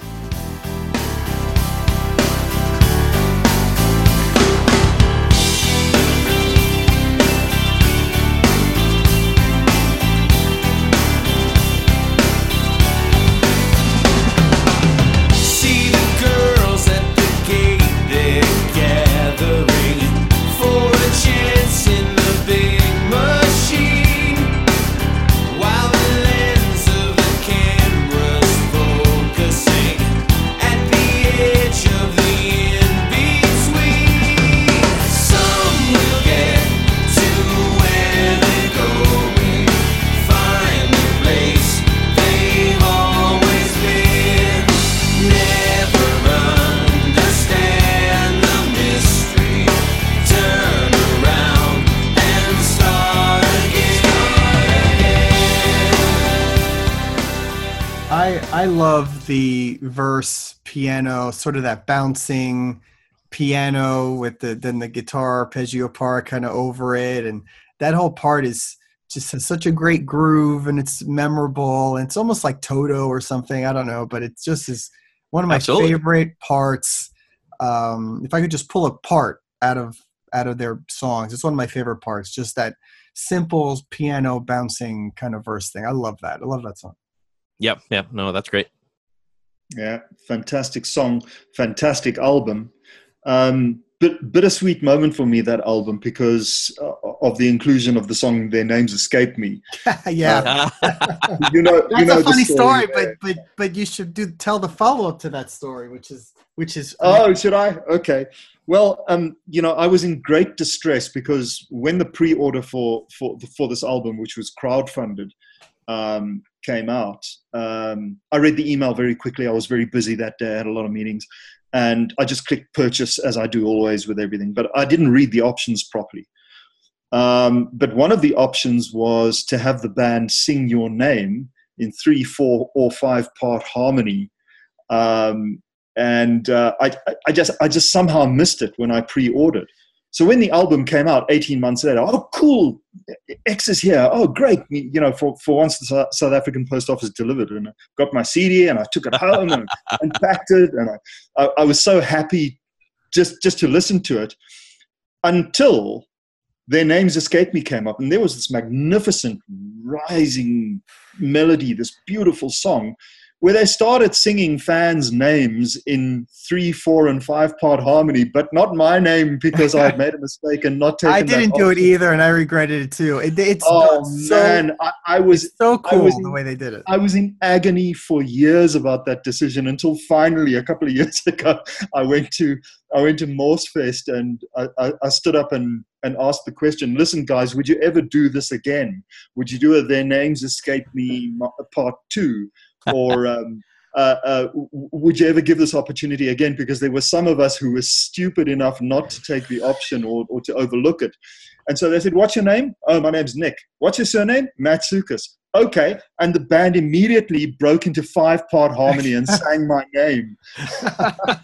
Love the verse piano, sort of that bouncing piano with the then the guitar arpeggio part kind of over it, and that whole part is just has such a great groove and it's memorable. And it's almost like Toto or something. I don't know, but it just is one of my Absolutely. favorite parts. Um, if I could just pull a part out of out of their songs, it's one of my favorite parts. Just that simple piano bouncing kind of verse thing. I love that. I love that song. Yep, yep, no, that's great. Yeah, fantastic song, fantastic album. Um, bit, bittersweet moment for me that album because uh, of the inclusion of the song "Their Names Escape Me." yeah. You know, That's you know a funny story, there. but but but you should do tell the follow up to that story, which is which is Oh, should I? Okay. Well, um, you know, I was in great distress because when the pre-order for for for this album, which was crowdfunded, um, came out, um, I read the email very quickly. I was very busy that day. I had a lot of meetings, and I just clicked purchase as I do always with everything. But I didn't read the options properly. Um, but one of the options was to have the band sing your name in three, four, or five part harmony. Um, and uh, I, I just I just somehow missed it when I pre-ordered. So when the album came out 18 months later, oh cool, X is here. Oh great, you know for, for once the South African Post Office delivered, and I got my CD and I took it home and unpacked it, and I, I I was so happy just just to listen to it until their names escaped me came up and there was this magnificent rising melody this beautiful song where they started singing fans' names in three, four, and five part harmony, but not my name because I had made a mistake and not taken. I didn't do it either, and I regretted it too. It, it's Oh so, man, I, I was so cool was the in- way they did it. I was in agony for years about that decision until finally, a couple of years ago, I went to I went to Morsefest and I, I, I stood up and, and asked the question: Listen, guys, would you ever do this again? Would you do a Their Names Escape Me Part Two, or um, uh, uh, would you ever give this opportunity again? Because there were some of us who were stupid enough not to take the option or, or to overlook it. And so they said, What's your name? Oh, my name's Nick. What's your surname? Matsukas. Okay. And the band immediately broke into five part harmony and sang my name.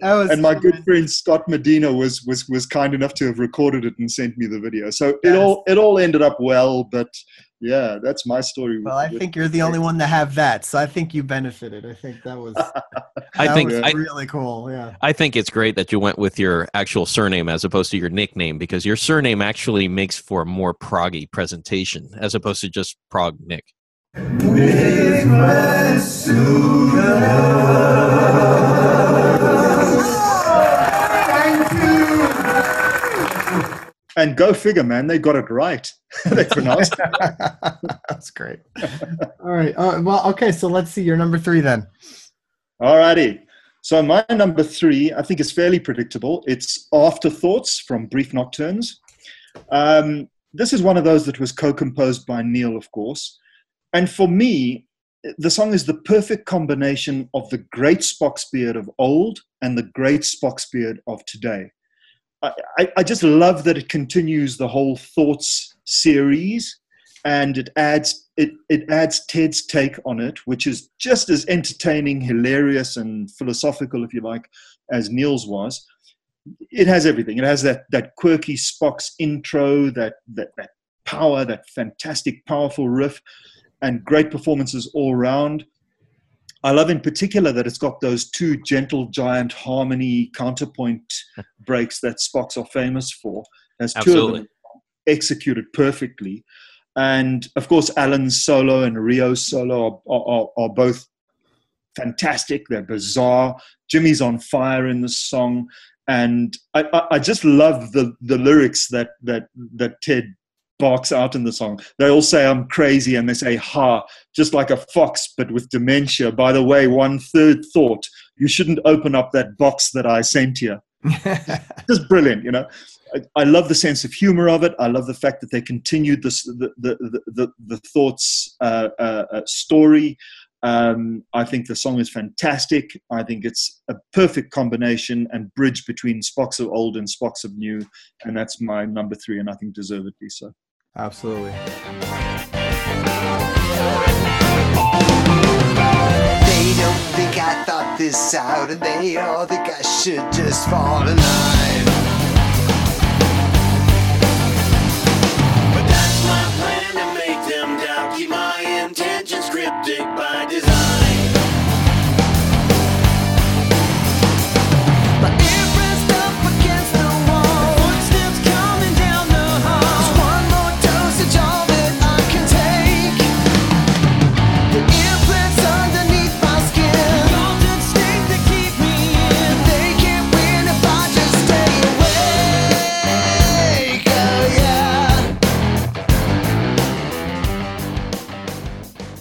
Was and my good friend Scott Medina was was was kind enough to have recorded it and sent me the video. So it all it all ended up well, but yeah, that's my story. Well, I think you're the only one to have that, so I think you benefited. I think that was. I that think was I, really cool. Yeah. I think it's great that you went with your actual surname as opposed to your nickname because your surname actually makes for a more proggy presentation as opposed to just prog Nick. and go figure, man, they got it right. They pronounced it. That's great. All right. Uh, well, okay. So let's see your number three then. All righty. So my number three, I think is fairly predictable. It's Afterthoughts from Brief Nocturnes. Um, this is one of those that was co-composed by Neal, of course. And for me, the song is the perfect combination of the great Spock's beard of old and the great Spock's beard of today. I, I, I just love that it continues the whole Thoughts series and it adds it, it adds Ted's take on it, which is just as entertaining, hilarious, and philosophical, if you like, as Neal's was. It has everything. It has that that quirky Spock's intro, that that that power, that fantastic, powerful riff, and great performances all round. I love in particular that it's got those two gentle giant harmony counterpoint breaks that Spock's are famous for. There's two of Absolutely. them executed perfectly. And of course, Alan's solo and Ryo's solo are, are, are both fantastic. They're bizarre. Jimmy's on fire in this song. And I, I, I just love the, the lyrics that, that, that Ted barks out in the song. They all say, I'm crazy, and they say, ha, just like a fox, but with dementia. By the way, one third thought, you shouldn't open up that box that I sent you just brilliant you know. I, I love the sense of humor of it. I love the fact that they continued this the the the, the, thoughts uh, uh, uh, story. Um, i think the song is fantastic. I think it's a perfect combination and bridge between spocks of old and spocks of new and that's my number three and i think deservedly so. Absolutely. They don't think I thought this out, and they all think I should just fall in line.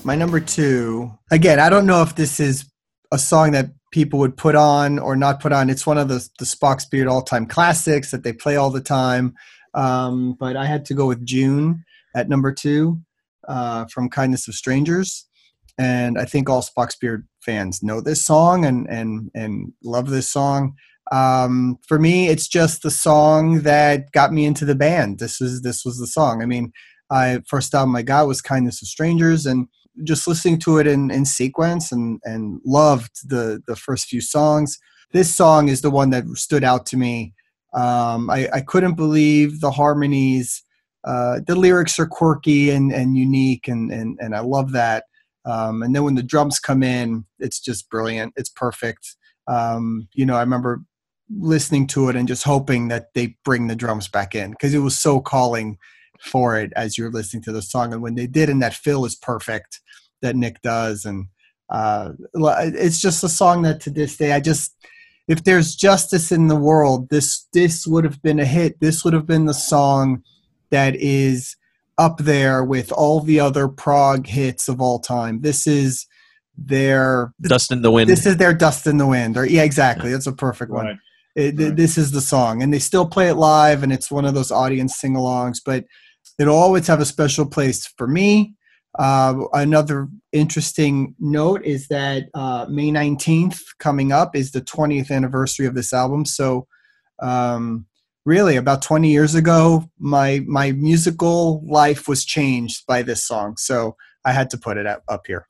My number two. Again, I don't know if this is a song that people would put on or not put on. It's one of the the Spock's Beard all time classics that they play all the time. Um, but I had to go with June at number two uh, from Kindness of Strangers. And I think all Spock's Beard fans know this song and and and love this song. Um, for me, it's just the song that got me into the band. This is this was the song. I mean, I first album I got was Kindness of Strangers, and just listening to it in, in sequence and and loved the the first few songs. This song is the one that stood out to me. Um, I, I couldn't believe the harmonies. Uh, the lyrics are quirky and, and unique, and, and, and I love that. Um, and then when the drums come in, it's just brilliant. It's perfect. Um, you know, I remember listening to it and just hoping that they bring the drums back in because it was so calling for it as you're listening to the song. And when they did, and that fill is perfect that Nick does, and uh, it's just a song that to this day I just if there's justice in the world, this this would have been a hit. This would have been the song that is up there with all the other prog hits of all time. This is their Dust in the wind. this is their dust in the wind. Or yeah, exactly. That's a perfect one. It, Right. This is the song, and they still play it live, and it's one of those audience sing-alongs. But it'll always have a special place for me. Uh, another interesting note is that uh, May nineteenth coming up is the twentieth anniversary of this album. So, um, really, about twenty years ago, my my musical life was changed by this song. So I had to put it up, up here.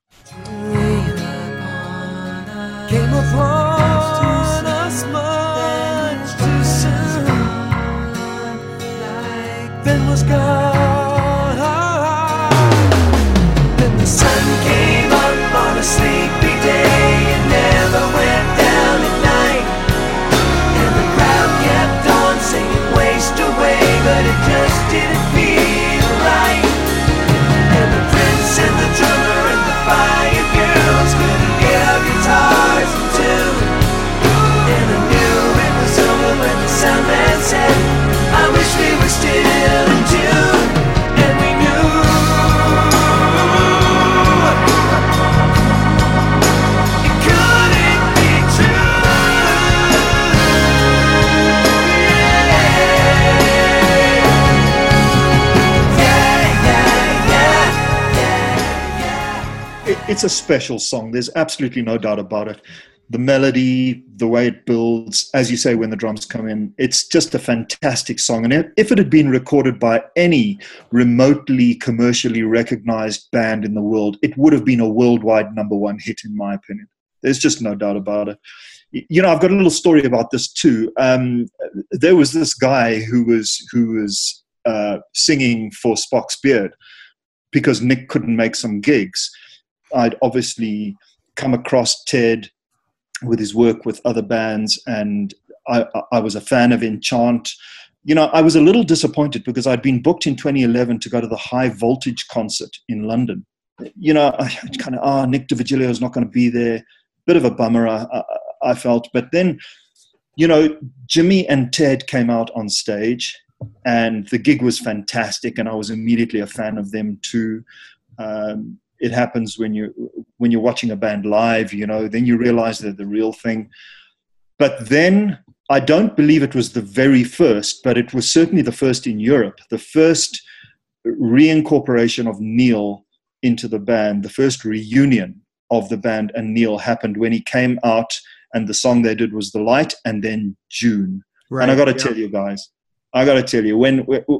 Then was gone. Then the sun came up on a sleepy day and never went down at night. And the crowd kept on singing waste away, but it just didn't feel. It's a special song. There's absolutely no doubt about it. The melody, the way it builds, as you say, when the drums come in, it's just a fantastic song. And if- it had been recorded by any remotely commercially recognized band in the world, it would have been a worldwide number one hit, in my opinion. There's just no doubt about it. You know, I've got a little story about this too. Um, there was this guy who was who was uh, singing for Spock's Beard because Nick couldn't make some gigs. I'd obviously come across Ted with his work with other bands, and I, I- was a fan of Enchant. You know, I was a little disappointed because I'd been booked in 2011 to go to the High Voltage concert in London. You know, I kind of, ah, Nick D'Virgilio is not going to be there. Bit of a bummer, I, I, I felt. But then, you know, Jimmy and Ted came out on stage, and the gig was fantastic, and I was immediately a fan of them too. Um, it happens when you when you're watching a band live, you know, then you realize they're the real thing. But then I don't believe it was the very first, but it was certainly the first in Europe, the first reincorporation of Neal into the band, the first reunion of the band and Neal happened when he came out and the song they did was The Light and then June. Right. And I got to yeah. tell you guys, I got to tell you, when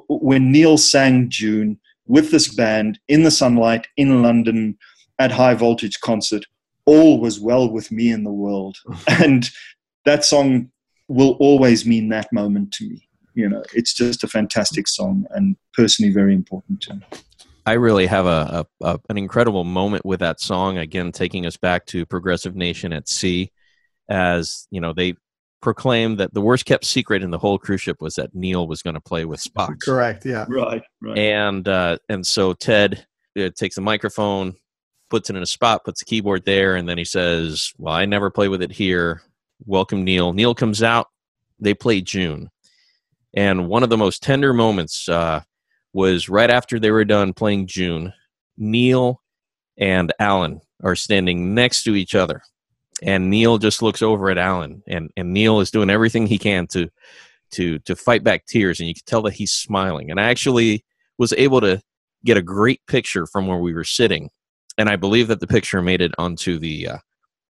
when Neal sang June with this band in the sunlight in London at High Voltage concert, all was well with me in the world, and that song will always mean that moment to me. You know, it's just a fantastic song and personally very important to me. I really have a, a, a an incredible moment with that song. Again, taking us back to Progressive Nation at Sea, as you know, they proclaimed that the worst kept secret in the whole cruise ship was that Neal was going to play with Spock. Correct. Yeah. Right, right. And uh, and so Ted uh, takes the microphone, puts it in a spot, puts the keyboard there, and then he says, "Well, I never play with it here. Welcome, Neal." Neal comes out. They play June, and one of the most tender moments uh, was right after they were done playing June. Neal and Alan are standing next to each other, and Neal just looks over at Alan, and and Neal is doing everything he can to to to fight back tears, and you can tell that he's smiling. And I actually was able to get a great picture from where we were sitting, and I believe that the picture made it onto the uh,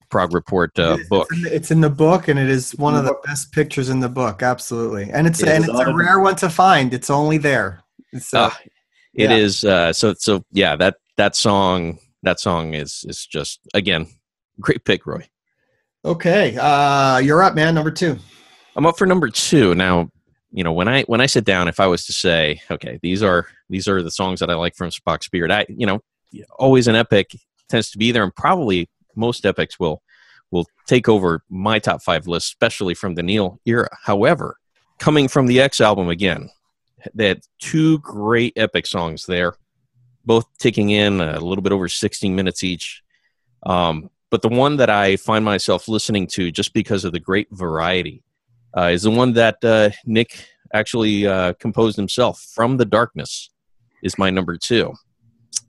Prog Report uh, It's book. in the- It's in the book, and it is one of the the best pictures in the book. Absolutely, and it's It and it's a rare one to find. It's only there. So Ah, It yeah. is uh, so so yeah that that song that song is is just again great pick Roy. Okay, uh, you're up, man. Number two. I'm up for number two now. You know when I when I sit down, if I was to say, okay, these are these are the songs that I like from Spock's Beard. I you know always an epic tends to be there, and probably most epics will will take over my top five list, especially from the Neal era. However, coming from the X album again, had two great epic songs there, both ticking in a little bit over 16 minutes each. Um, but the one that I find myself listening to just because of the great variety uh, is the one that uh, Nick actually uh, composed himself. From the Darkness is my number two.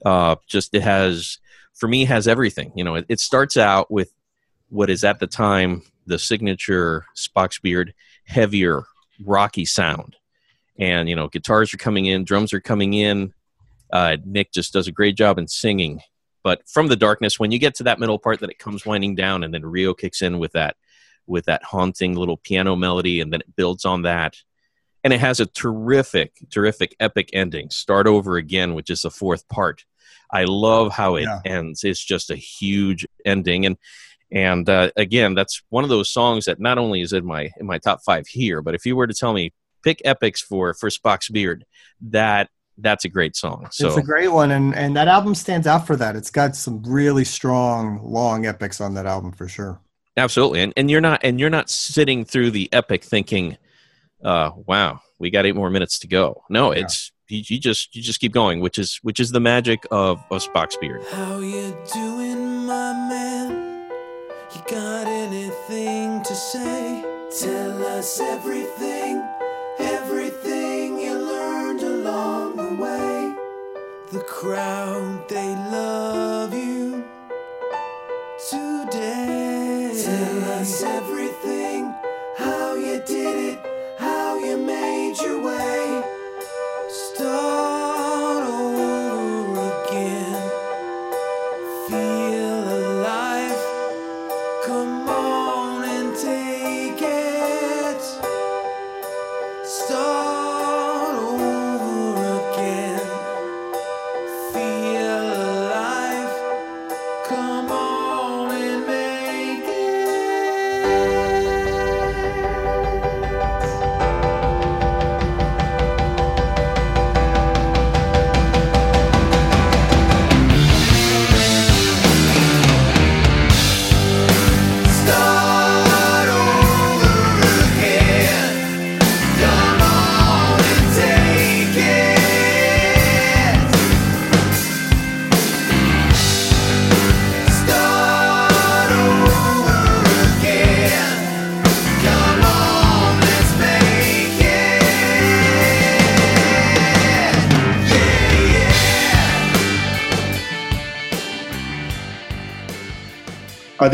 Uh, just it has, for me, has everything. You know, it, it starts out with what is at the time the signature Spock's Beard heavier, rocky sound. And, you know, guitars are coming in, drums are coming in. Uh, Nick just does a great job in singing. But from the darkness, when you get to that middle part that it comes winding down, and then Ryo kicks in with that with that haunting little piano melody, and then it builds on that. And it has a terrific, terrific, epic ending. Start over again, which is the fourth part. I love how it Yeah. ends. It's just a huge ending, and and uh, again, that's one of those songs that not only is in my in my top five here, but if you were to tell me pick epics for for Spock's Beard, that that's a great song. So it's a great one, and and that album stands out for that. It's got some really strong, long epics on that album for sure. Absolutely, and and you're not and you're not sitting through the epic thinking, uh, "Wow, we got eight more minutes to go." No, Yeah. it's you, you just you just keep going, which is which is the magic of of Spock's beard. How you doing, my man? You got anything to say? Tell us everything, everything The crowd, they love you today. Tell us everything,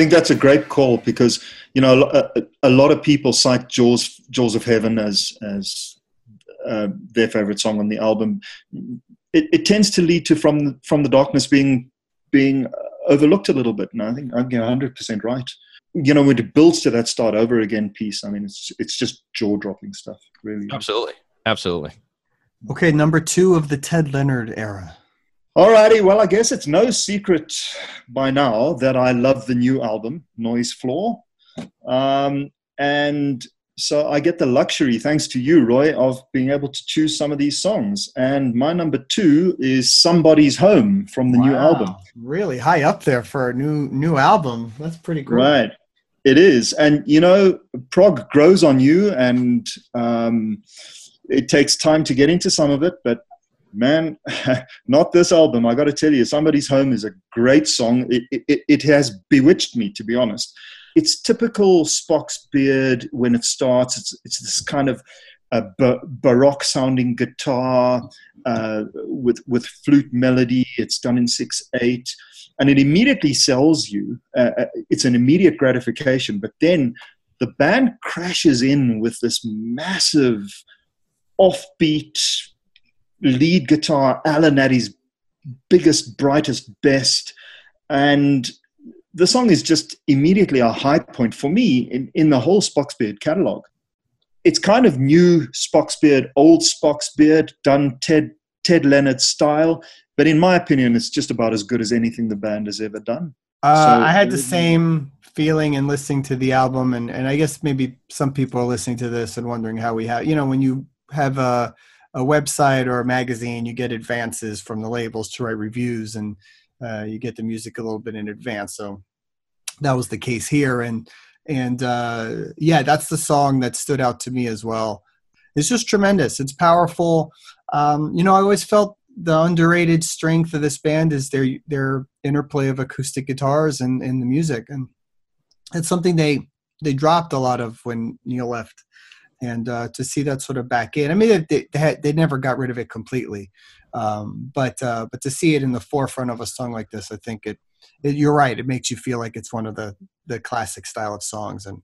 think that's a great call because you know a, a- a lot of people cite Jaws Jaws of Heaven as as uh, their favorite song on the album. It, it tends to lead to from the, from the darkness being being overlooked a little bit, and I think I'm 100 percent right. You know, when it builds to that start over again piece, I mean, it's it's just jaw dropping stuff, really. Absolutely. Absolutely. Okay, number two of the Ted Leonard era. Alrighty, well, I guess it's no secret by now that I love the new album, Noise Floor. Um, and so I get the luxury, thanks to you, Roy, of being able to choose some of these songs. And my number two is Somebody's Home from the new album. Really high up there for a new new album. That's pretty great. Right. It is. And, you know, prog grows on you, and um, it takes time to get into some of it. But, man, not this album. I got to tell you, Somebody's Home is a great song. It, it, it has bewitched me, to be honest. It's typical Spock's beard when it starts. It's, it's this kind of uh, ba- baroque sounding guitar uh, with, with flute melody. It's done in 6 8 and it immediately sells you. Uh, uh, it's an immediate gratification, but then the band crashes in with this massive offbeat lead guitar, Alan Addy's biggest, brightest, best, and the song is just immediately a high point for me in, in the whole Spock's Beard catalog. It's kind of new Spock's Beard, old Spock's Beard, done Ted Ted Leonard style, but in my opinion, it's just about as good as anything the band has ever done. Uh, So- I had the same feeling in listening to the album, and, and I guess maybe some people are listening to this and wondering how we have, you know, when you have a, a website or a magazine, you get advances from the labels to write reviews, and uh, you get the music a little bit in advance. So that was the case here, and and uh, yeah, that's the song that stood out to me as well. It's just tremendous. It's powerful. Um, you know, I always felt the underrated strength of this band is their their interplay of acoustic guitars and, and the music, and it's something they they dropped a lot of when Neal left, and uh, to see that sort of back in. I mean, they they, had, they never got rid of it completely, um, but uh, but to see it in the forefront of a song like this, I think it, it. You're right. It makes you feel like it's one of the the classic style of songs, and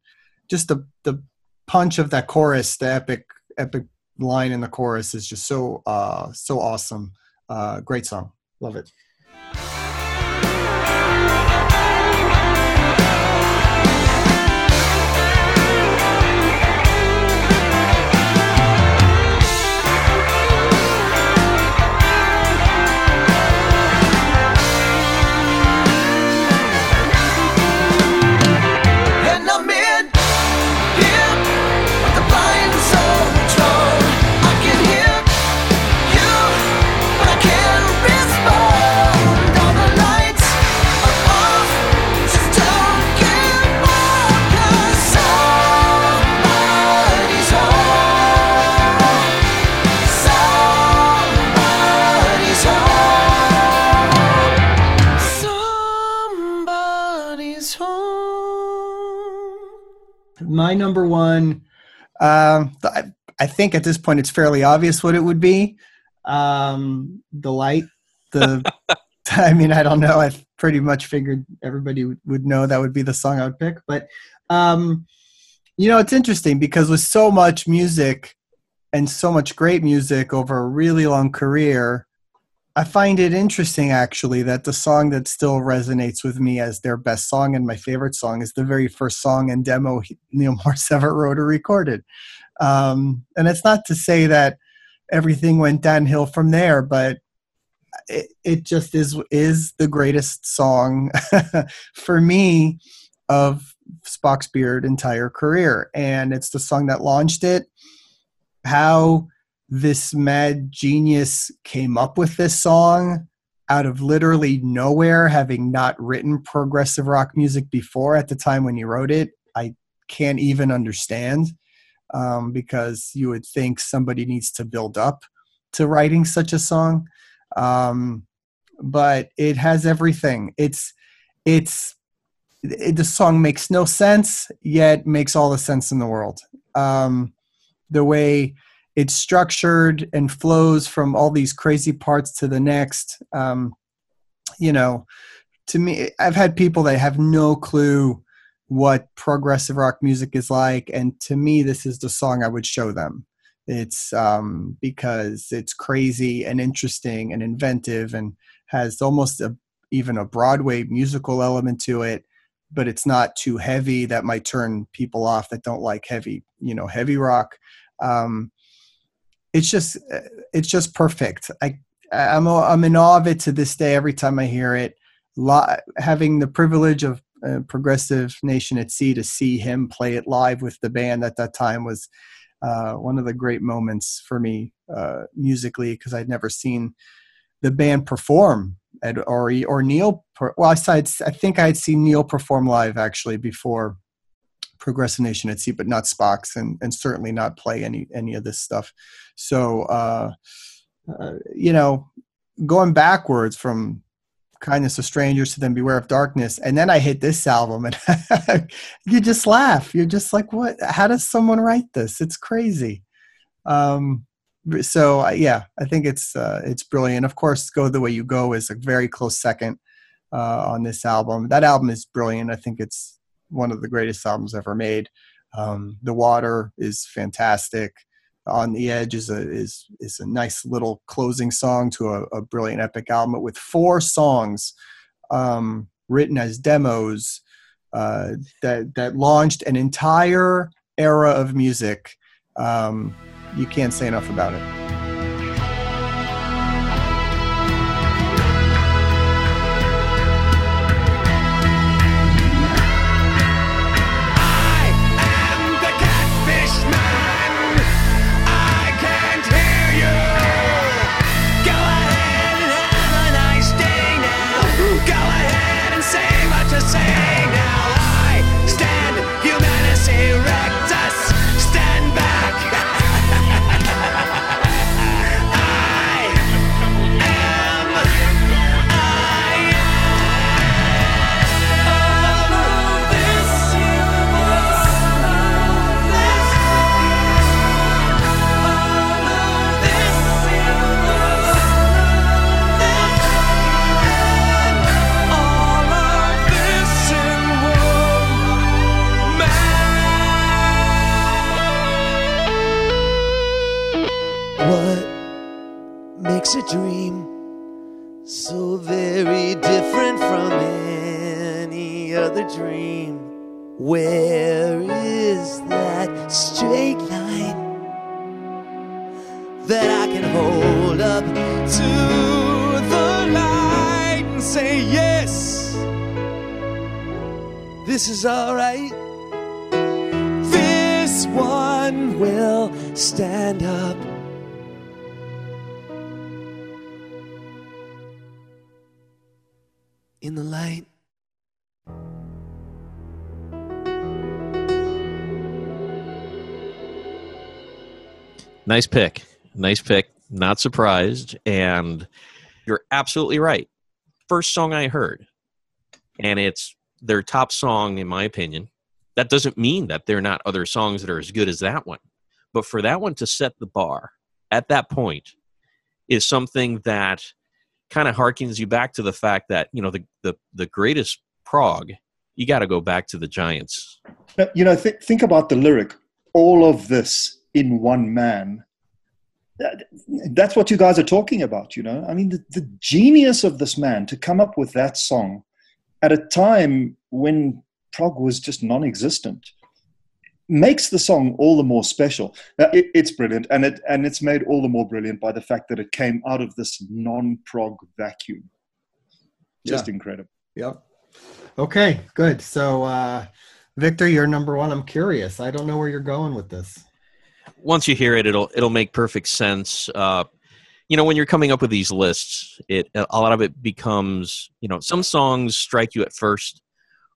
just the the punch of that chorus, the epic epic line in the chorus is just so uh so awesome. Uh, great song. Love it. My number one, um, I, I think at this point it's fairly obvious what it would be. Um, the light, the. I mean, I don't know. I pretty much figured everybody would- would know that would be the song I would pick. But, um, you know, it's interesting because with so much music and so much great music over a really long career, I find it interesting actually that the song that still resonates with me as their best song and my favorite song is the very first song and demo Neal Morse ever wrote or recorded. Um, and it's not to say that everything went downhill from there, but it, it just is is the greatest song for me of Spock's Beard entire career, and it's the song that launched it. How this mad genius came up with this song out of literally nowhere, having not written progressive rock music before at the time when he wrote it, I can't even understand um, because you would think somebody needs to build up to writing such a song. Um, but it has everything. It's it's it, the song makes no sense yet makes all the sense in the world. Um, the way it's structured and flows from all these crazy parts to the next. Um, you know, to me, I've had people that have no clue what progressive rock music is like, and to me, this is the song I would show them. It's um, because it's crazy and interesting and inventive and has almost a, even a Broadway musical element to it, but it's not too heavy that might turn people off that don't like heavy, you know, heavy rock. Um, it's just it's just perfect. I I'm I'm in awe of it to this day. Every time I hear it, having the privilege of uh, Progressive Nation at Sea to see him play it live with the band at that time was uh, one of the great moments for me uh, musically because I'd never seen the band perform at or or Neal. Per, well, I, I think I had seen Neal perform live actually before Progressive Nation at Sea, but not Spock's, and and certainly not play any any of this stuff. So uh, uh, you know, going backwards from kindness of strangers to then beware of darkness and then i hit this album and you just laugh. You're just like what? How does someone write this? It's crazy. Um so uh, yeah i think it's uh, it's brilliant. Of course go the way you go is a very close second uh, on this album. That album is brilliant. I think it's one of the greatest albums ever made um, the water is fantastic on the edge is a is is a nice little closing song to a, a brilliant epic album with four songs um, written as demos uh, that that launched an entire era of music. Um, you can't say enough about it. Nice pick. Nice pick. Not surprised. And you're absolutely right. First song I heard, and it's their top song, in my opinion. That doesn't mean that there are not other songs that are as good as that one. But for that one to set the bar at that point is something that kind of harkens you back to the fact that, you know, the, the, the greatest prog, you got to go back to the Giants. You know, th- think about the lyric. All of this in one man that's what you guys are talking about, you know. I mean, the, the genius of this man to come up with that song at a time when prog was just non-existent makes the song all the more special. It, it's brilliant, and it and it's made all the more brilliant by the fact that it came out of this non-prog vacuum. Just incredible. Yep. Okay, good. So, uh, Victor, you're number one. I'm curious. I don't know where you're going with this. Once you hear it, it'll it'll make perfect sense. Uh, you know, when you're coming up with these lists, it a lot of it becomes you know some songs strike you at first.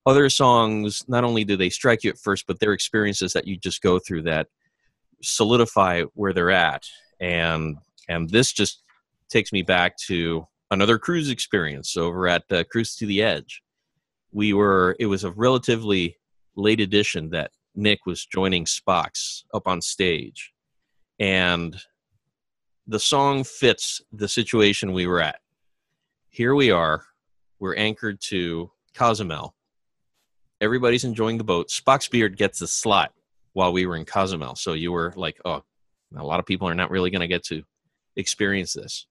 Other songs not only do they strike you at first, but they're experiences that you just go through that solidify where they're at. And and this just takes me back to another cruise experience over at uh, Cruise to the Edge. We were it was a relatively late edition that Nick was joining Spock's up on stage. And the song fits the situation we were at. Here we are. we're anchored to Cozumel. Everybody's enjoying the boat. Spock's beard gets a slot while we were in Cozumel. So you were like, oh, a lot of people are not really going to get to experience this.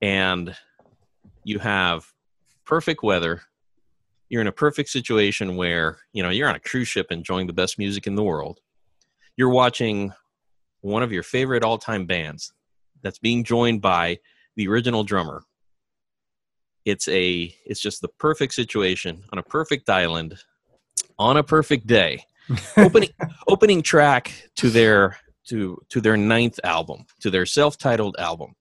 And you have perfect weather. You're in a perfect situation where, you know, you're on a cruise ship enjoying the best music in the world. You're watching one of your favorite all-time bands that's being joined by the original drummer. It's a it's just the perfect situation on a perfect island on a perfect day. opening opening track to their to to their ninth album, to their self-titled album.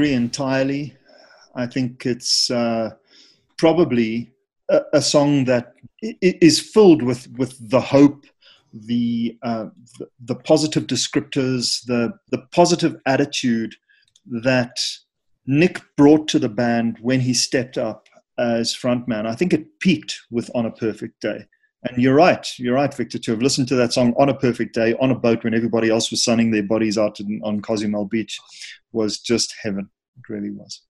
Agree entirely. I think it's uh, probably a, a song that is filled with with the hope, the uh, the, the positive descriptors, the the positive attitude that Nick brought to the band when he stepped up as frontman. I think it peaked with "On a Perfect Day." And you're right, you're right, Victor, to have listened to that song on a perfect day on a boat when everybody else was sunning their bodies out on Cozumel Beach was just heaven. It really was.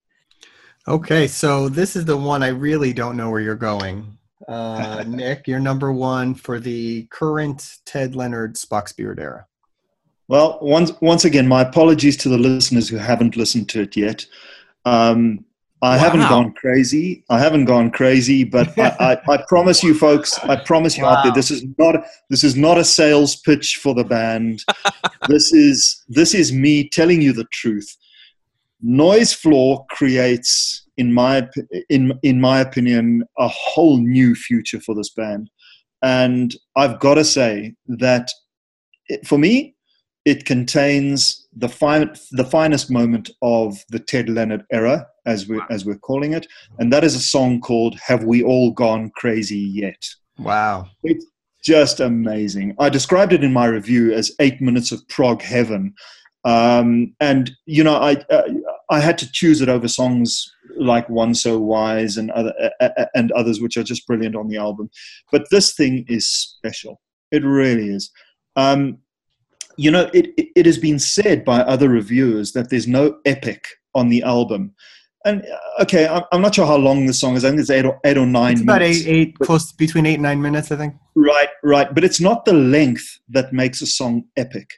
Okay, so this is the one I really don't know where you're going. Uh, Nick, you're number one for the current Ted Leonard Spock's Beard era. Well, once once again, my apologies to the listeners who haven't listened to it yet. Um, I haven't gone crazy. I haven't gone crazy, but I, I, I promise you, folks. I promise you out there, this is not this is not a sales pitch for the band. this is this is me telling you the truth. Noise floor creates, in my in in my opinion, a whole new future for this band, and I've got to say that it, for me, it contains the fine, the finest moment of the Ted Leonard era, as we as we're calling it, and that is a song called "Have We All Gone Crazy Yet." Wow. It's just amazing. I described it in my review as eight minutes of prog heaven, um, and you know, I uh, I had to choose it over songs like "One So Wise" and other uh, uh, and others, which are just brilliant on the album. But this thing is special. It really is. Um, you know, it, it it has been said by other reviewers that there's no epic on the album. And uh, okay, I'm, I'm not sure how long the song is. I think it's eight or, eight or nine. It's about minutes. eight, eight, but- close between eight and nine minutes, I think. Right, right. But it's not the length that makes a song epic.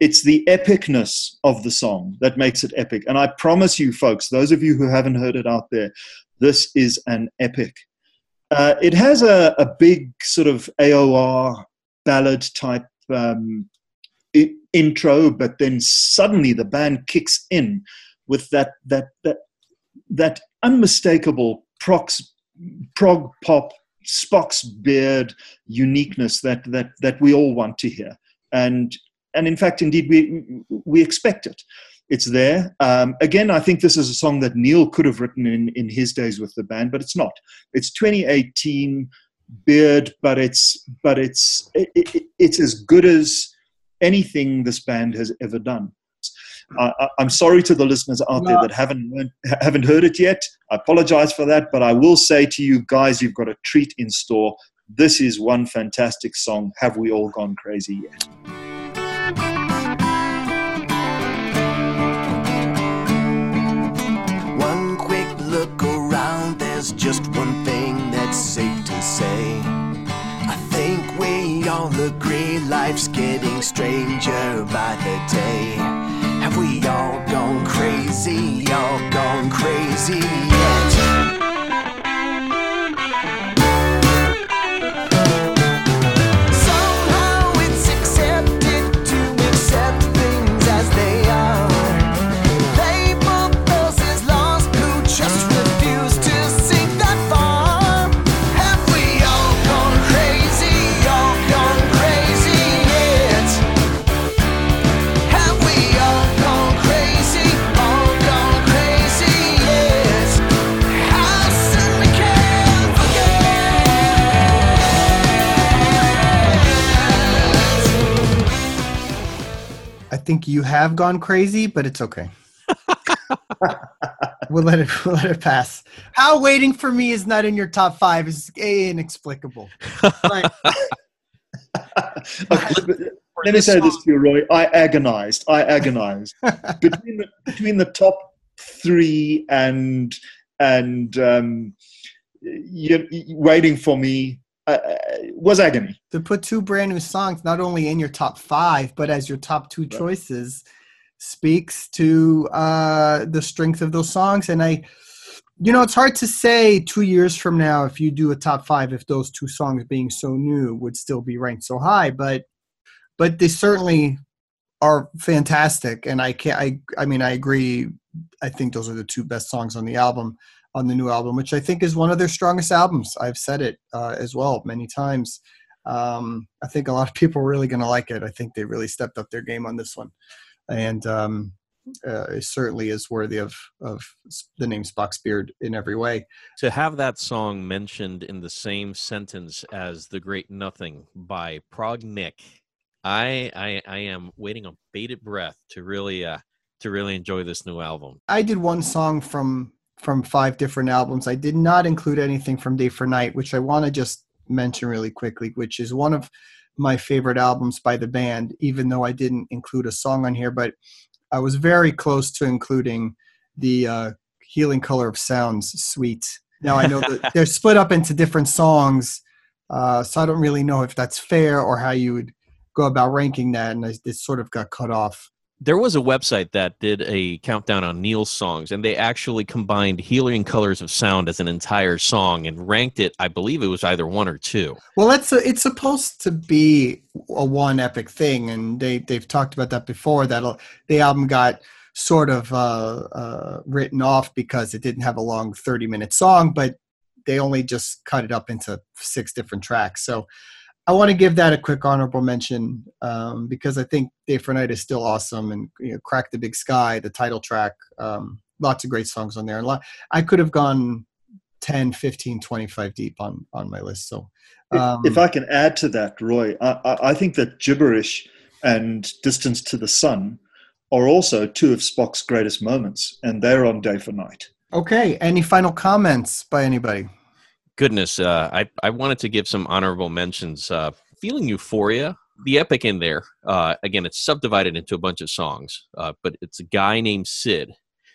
It's the epicness of the song that makes it epic. And I promise you, folks, those of you who haven't heard it out there, this is an epic. Uh, it has a, a big sort of AOR ballad type um, intro, but then suddenly the band kicks in with that that that that unmistakable prox, prog pop Spock's beard uniqueness that that that we all want to hear, and and in fact, indeed, we we expect it. It's there. Um, again, I think this is a song that Neal could have written in in his days with the band, but it's not. It's 2018 beard, but it's but it's it, it, it's as good as anything this band has ever done. I, I- I'm sorry to the listeners out there that haven't learned, haven't heard it yet. I apologize for that, but I will say to you guys, you've got a treat in store. This is one fantastic song. Have we all gone crazy yet? One quick look around, there's just one thing that's safe to say. I think we all agree life's getting stranger by the day. Have we all gone crazy, all gone crazy yet? You have gone crazy, but it's okay. we'll let it we'll let it pass. How waiting for me is not in your top five is inexplicable. But Let me say this to you, Roy. I agonized. I agonized between the, between the top three and and um, you- waiting for me uh, was agony. to put two brand new songs not only in your top five but as your top two Right. choices speaks to uh the strength of those songs. And i you know it's hard to say two years from now if you do a top five if those two songs being so new would still be ranked so high. But but they certainly are fantastic. And i can't i i mean i agree. I think those are the two best songs on the album on the new album which i think is one of their strongest albums i've said it uh, as well many times um, I think a lot of people are really going to like it. I think they really stepped up their game on this one, and um, uh, it certainly is worthy of of the name Spock's beard in every way. to have that song mentioned in the same sentence as "The Great Nothing" by Prog Nick, I I, I am waiting on bated breath to really uh to really enjoy this new album. I did one song from from five different albums. I did not include anything from Day for Night, which I want to just mention really quickly, which is one of my favorite albums by the band, even though I didn't include a song on here, but I was very close to including the uh, Healing Color of Sounds suite. Now I know that they're split up into different songs, uh, so I don't really know if that's fair or how you would go about ranking that, and I, it sort of got cut off. There was a website that did a countdown on Neal's songs, and they actually combined "Healing Colors of Sound" as an entire song and ranked it. I believe it was either one or two. Well, it's a, it's supposed to be a one epic thing, and they they've talked about that before. That the album got sort of uh, uh, written off because it didn't have a long thirty minute song, but they only just cut it up into six different tracks. So I want to give that a quick honorable mention um, because I think Day for Night is still awesome, and you know, Crack the Big Sky, the title track, um, lots of great songs on there. And lot, I could have gone 10, 15, 25 deep on on my list. So. If- Um, if I can add to that, Roy, I, I, I think that gibberish and distance to the sun are also two of Spock's greatest moments, and they're on day for night. Okay. Any final comments by anybody? Goodness, uh, I I wanted to give some honorable mentions. Uh, Feel Euphoria, the epic in there. Uh, again, it's subdivided into a bunch of songs, uh, but it's a guy named Sid.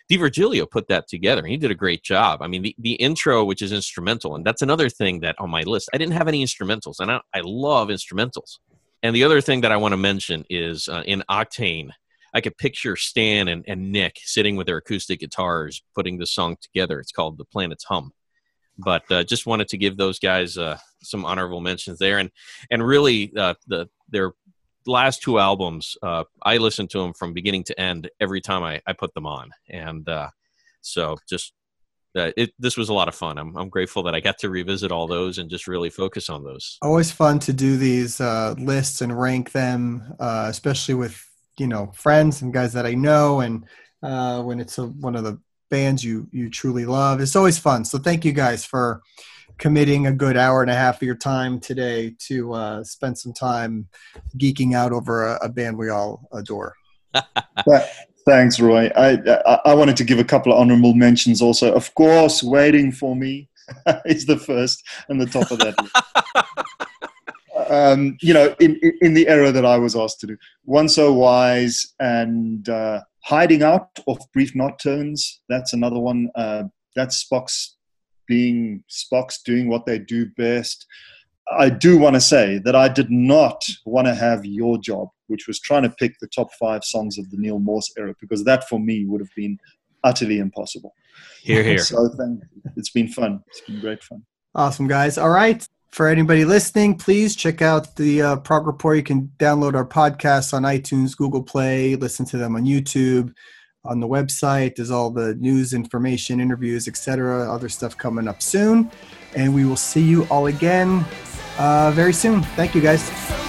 D'Virgilio put that together. He did a great job. I mean, the, the intro, which is instrumental, and that's another thing that on my list, I didn't have any instrumentals, and I, I love instrumentals. And the other thing that I want to mention is uh, in Octane, I could picture Stan and, and Nick sitting with their acoustic guitars putting this song together. It's called The Planet's Hum. But uh, just wanted to give those guys uh, some honorable mentions there, and and really uh, the their last two albums, uh, I listened to them from beginning to end every time I, I put them on, and uh, so just uh, it this was a lot of fun. I'm I'm grateful that I got to revisit all those and just really focus on those. Always fun to do these lists and rank them, especially with you know friends and guys that I know, and when it's a, one of the bands you you truly love. It's always fun. So thank you guys for committing a good hour and a half of your time today to uh, spend some time geeking out over a, a band we all adore. Thanks, Roy. I, I I wanted to give a couple of honorable mentions also. Of course, waiting for me is the first and the top of that. list. um, you know, in, in- in the era that I was asked to do, one so wise and uh, hiding out of brief nocturnes. That's another one. Uh, that's Spock's being Spock's doing what they do best. I do want to say that I did not want to have your job, which was trying to pick the top five songs of the Neal Morse era, because that for me would have been utterly impossible. Here, here. So thank you. It's been fun. It's been great fun. Awesome, guys. All right. For anybody listening, please check out the uh, Prog Report. You can download our podcasts on iTunes, Google Play, listen to them on YouTube, on the website. There's all the news, information, interviews, etc. Other stuff coming up soon. And we will see you all again uh, very soon. Thank you, guys.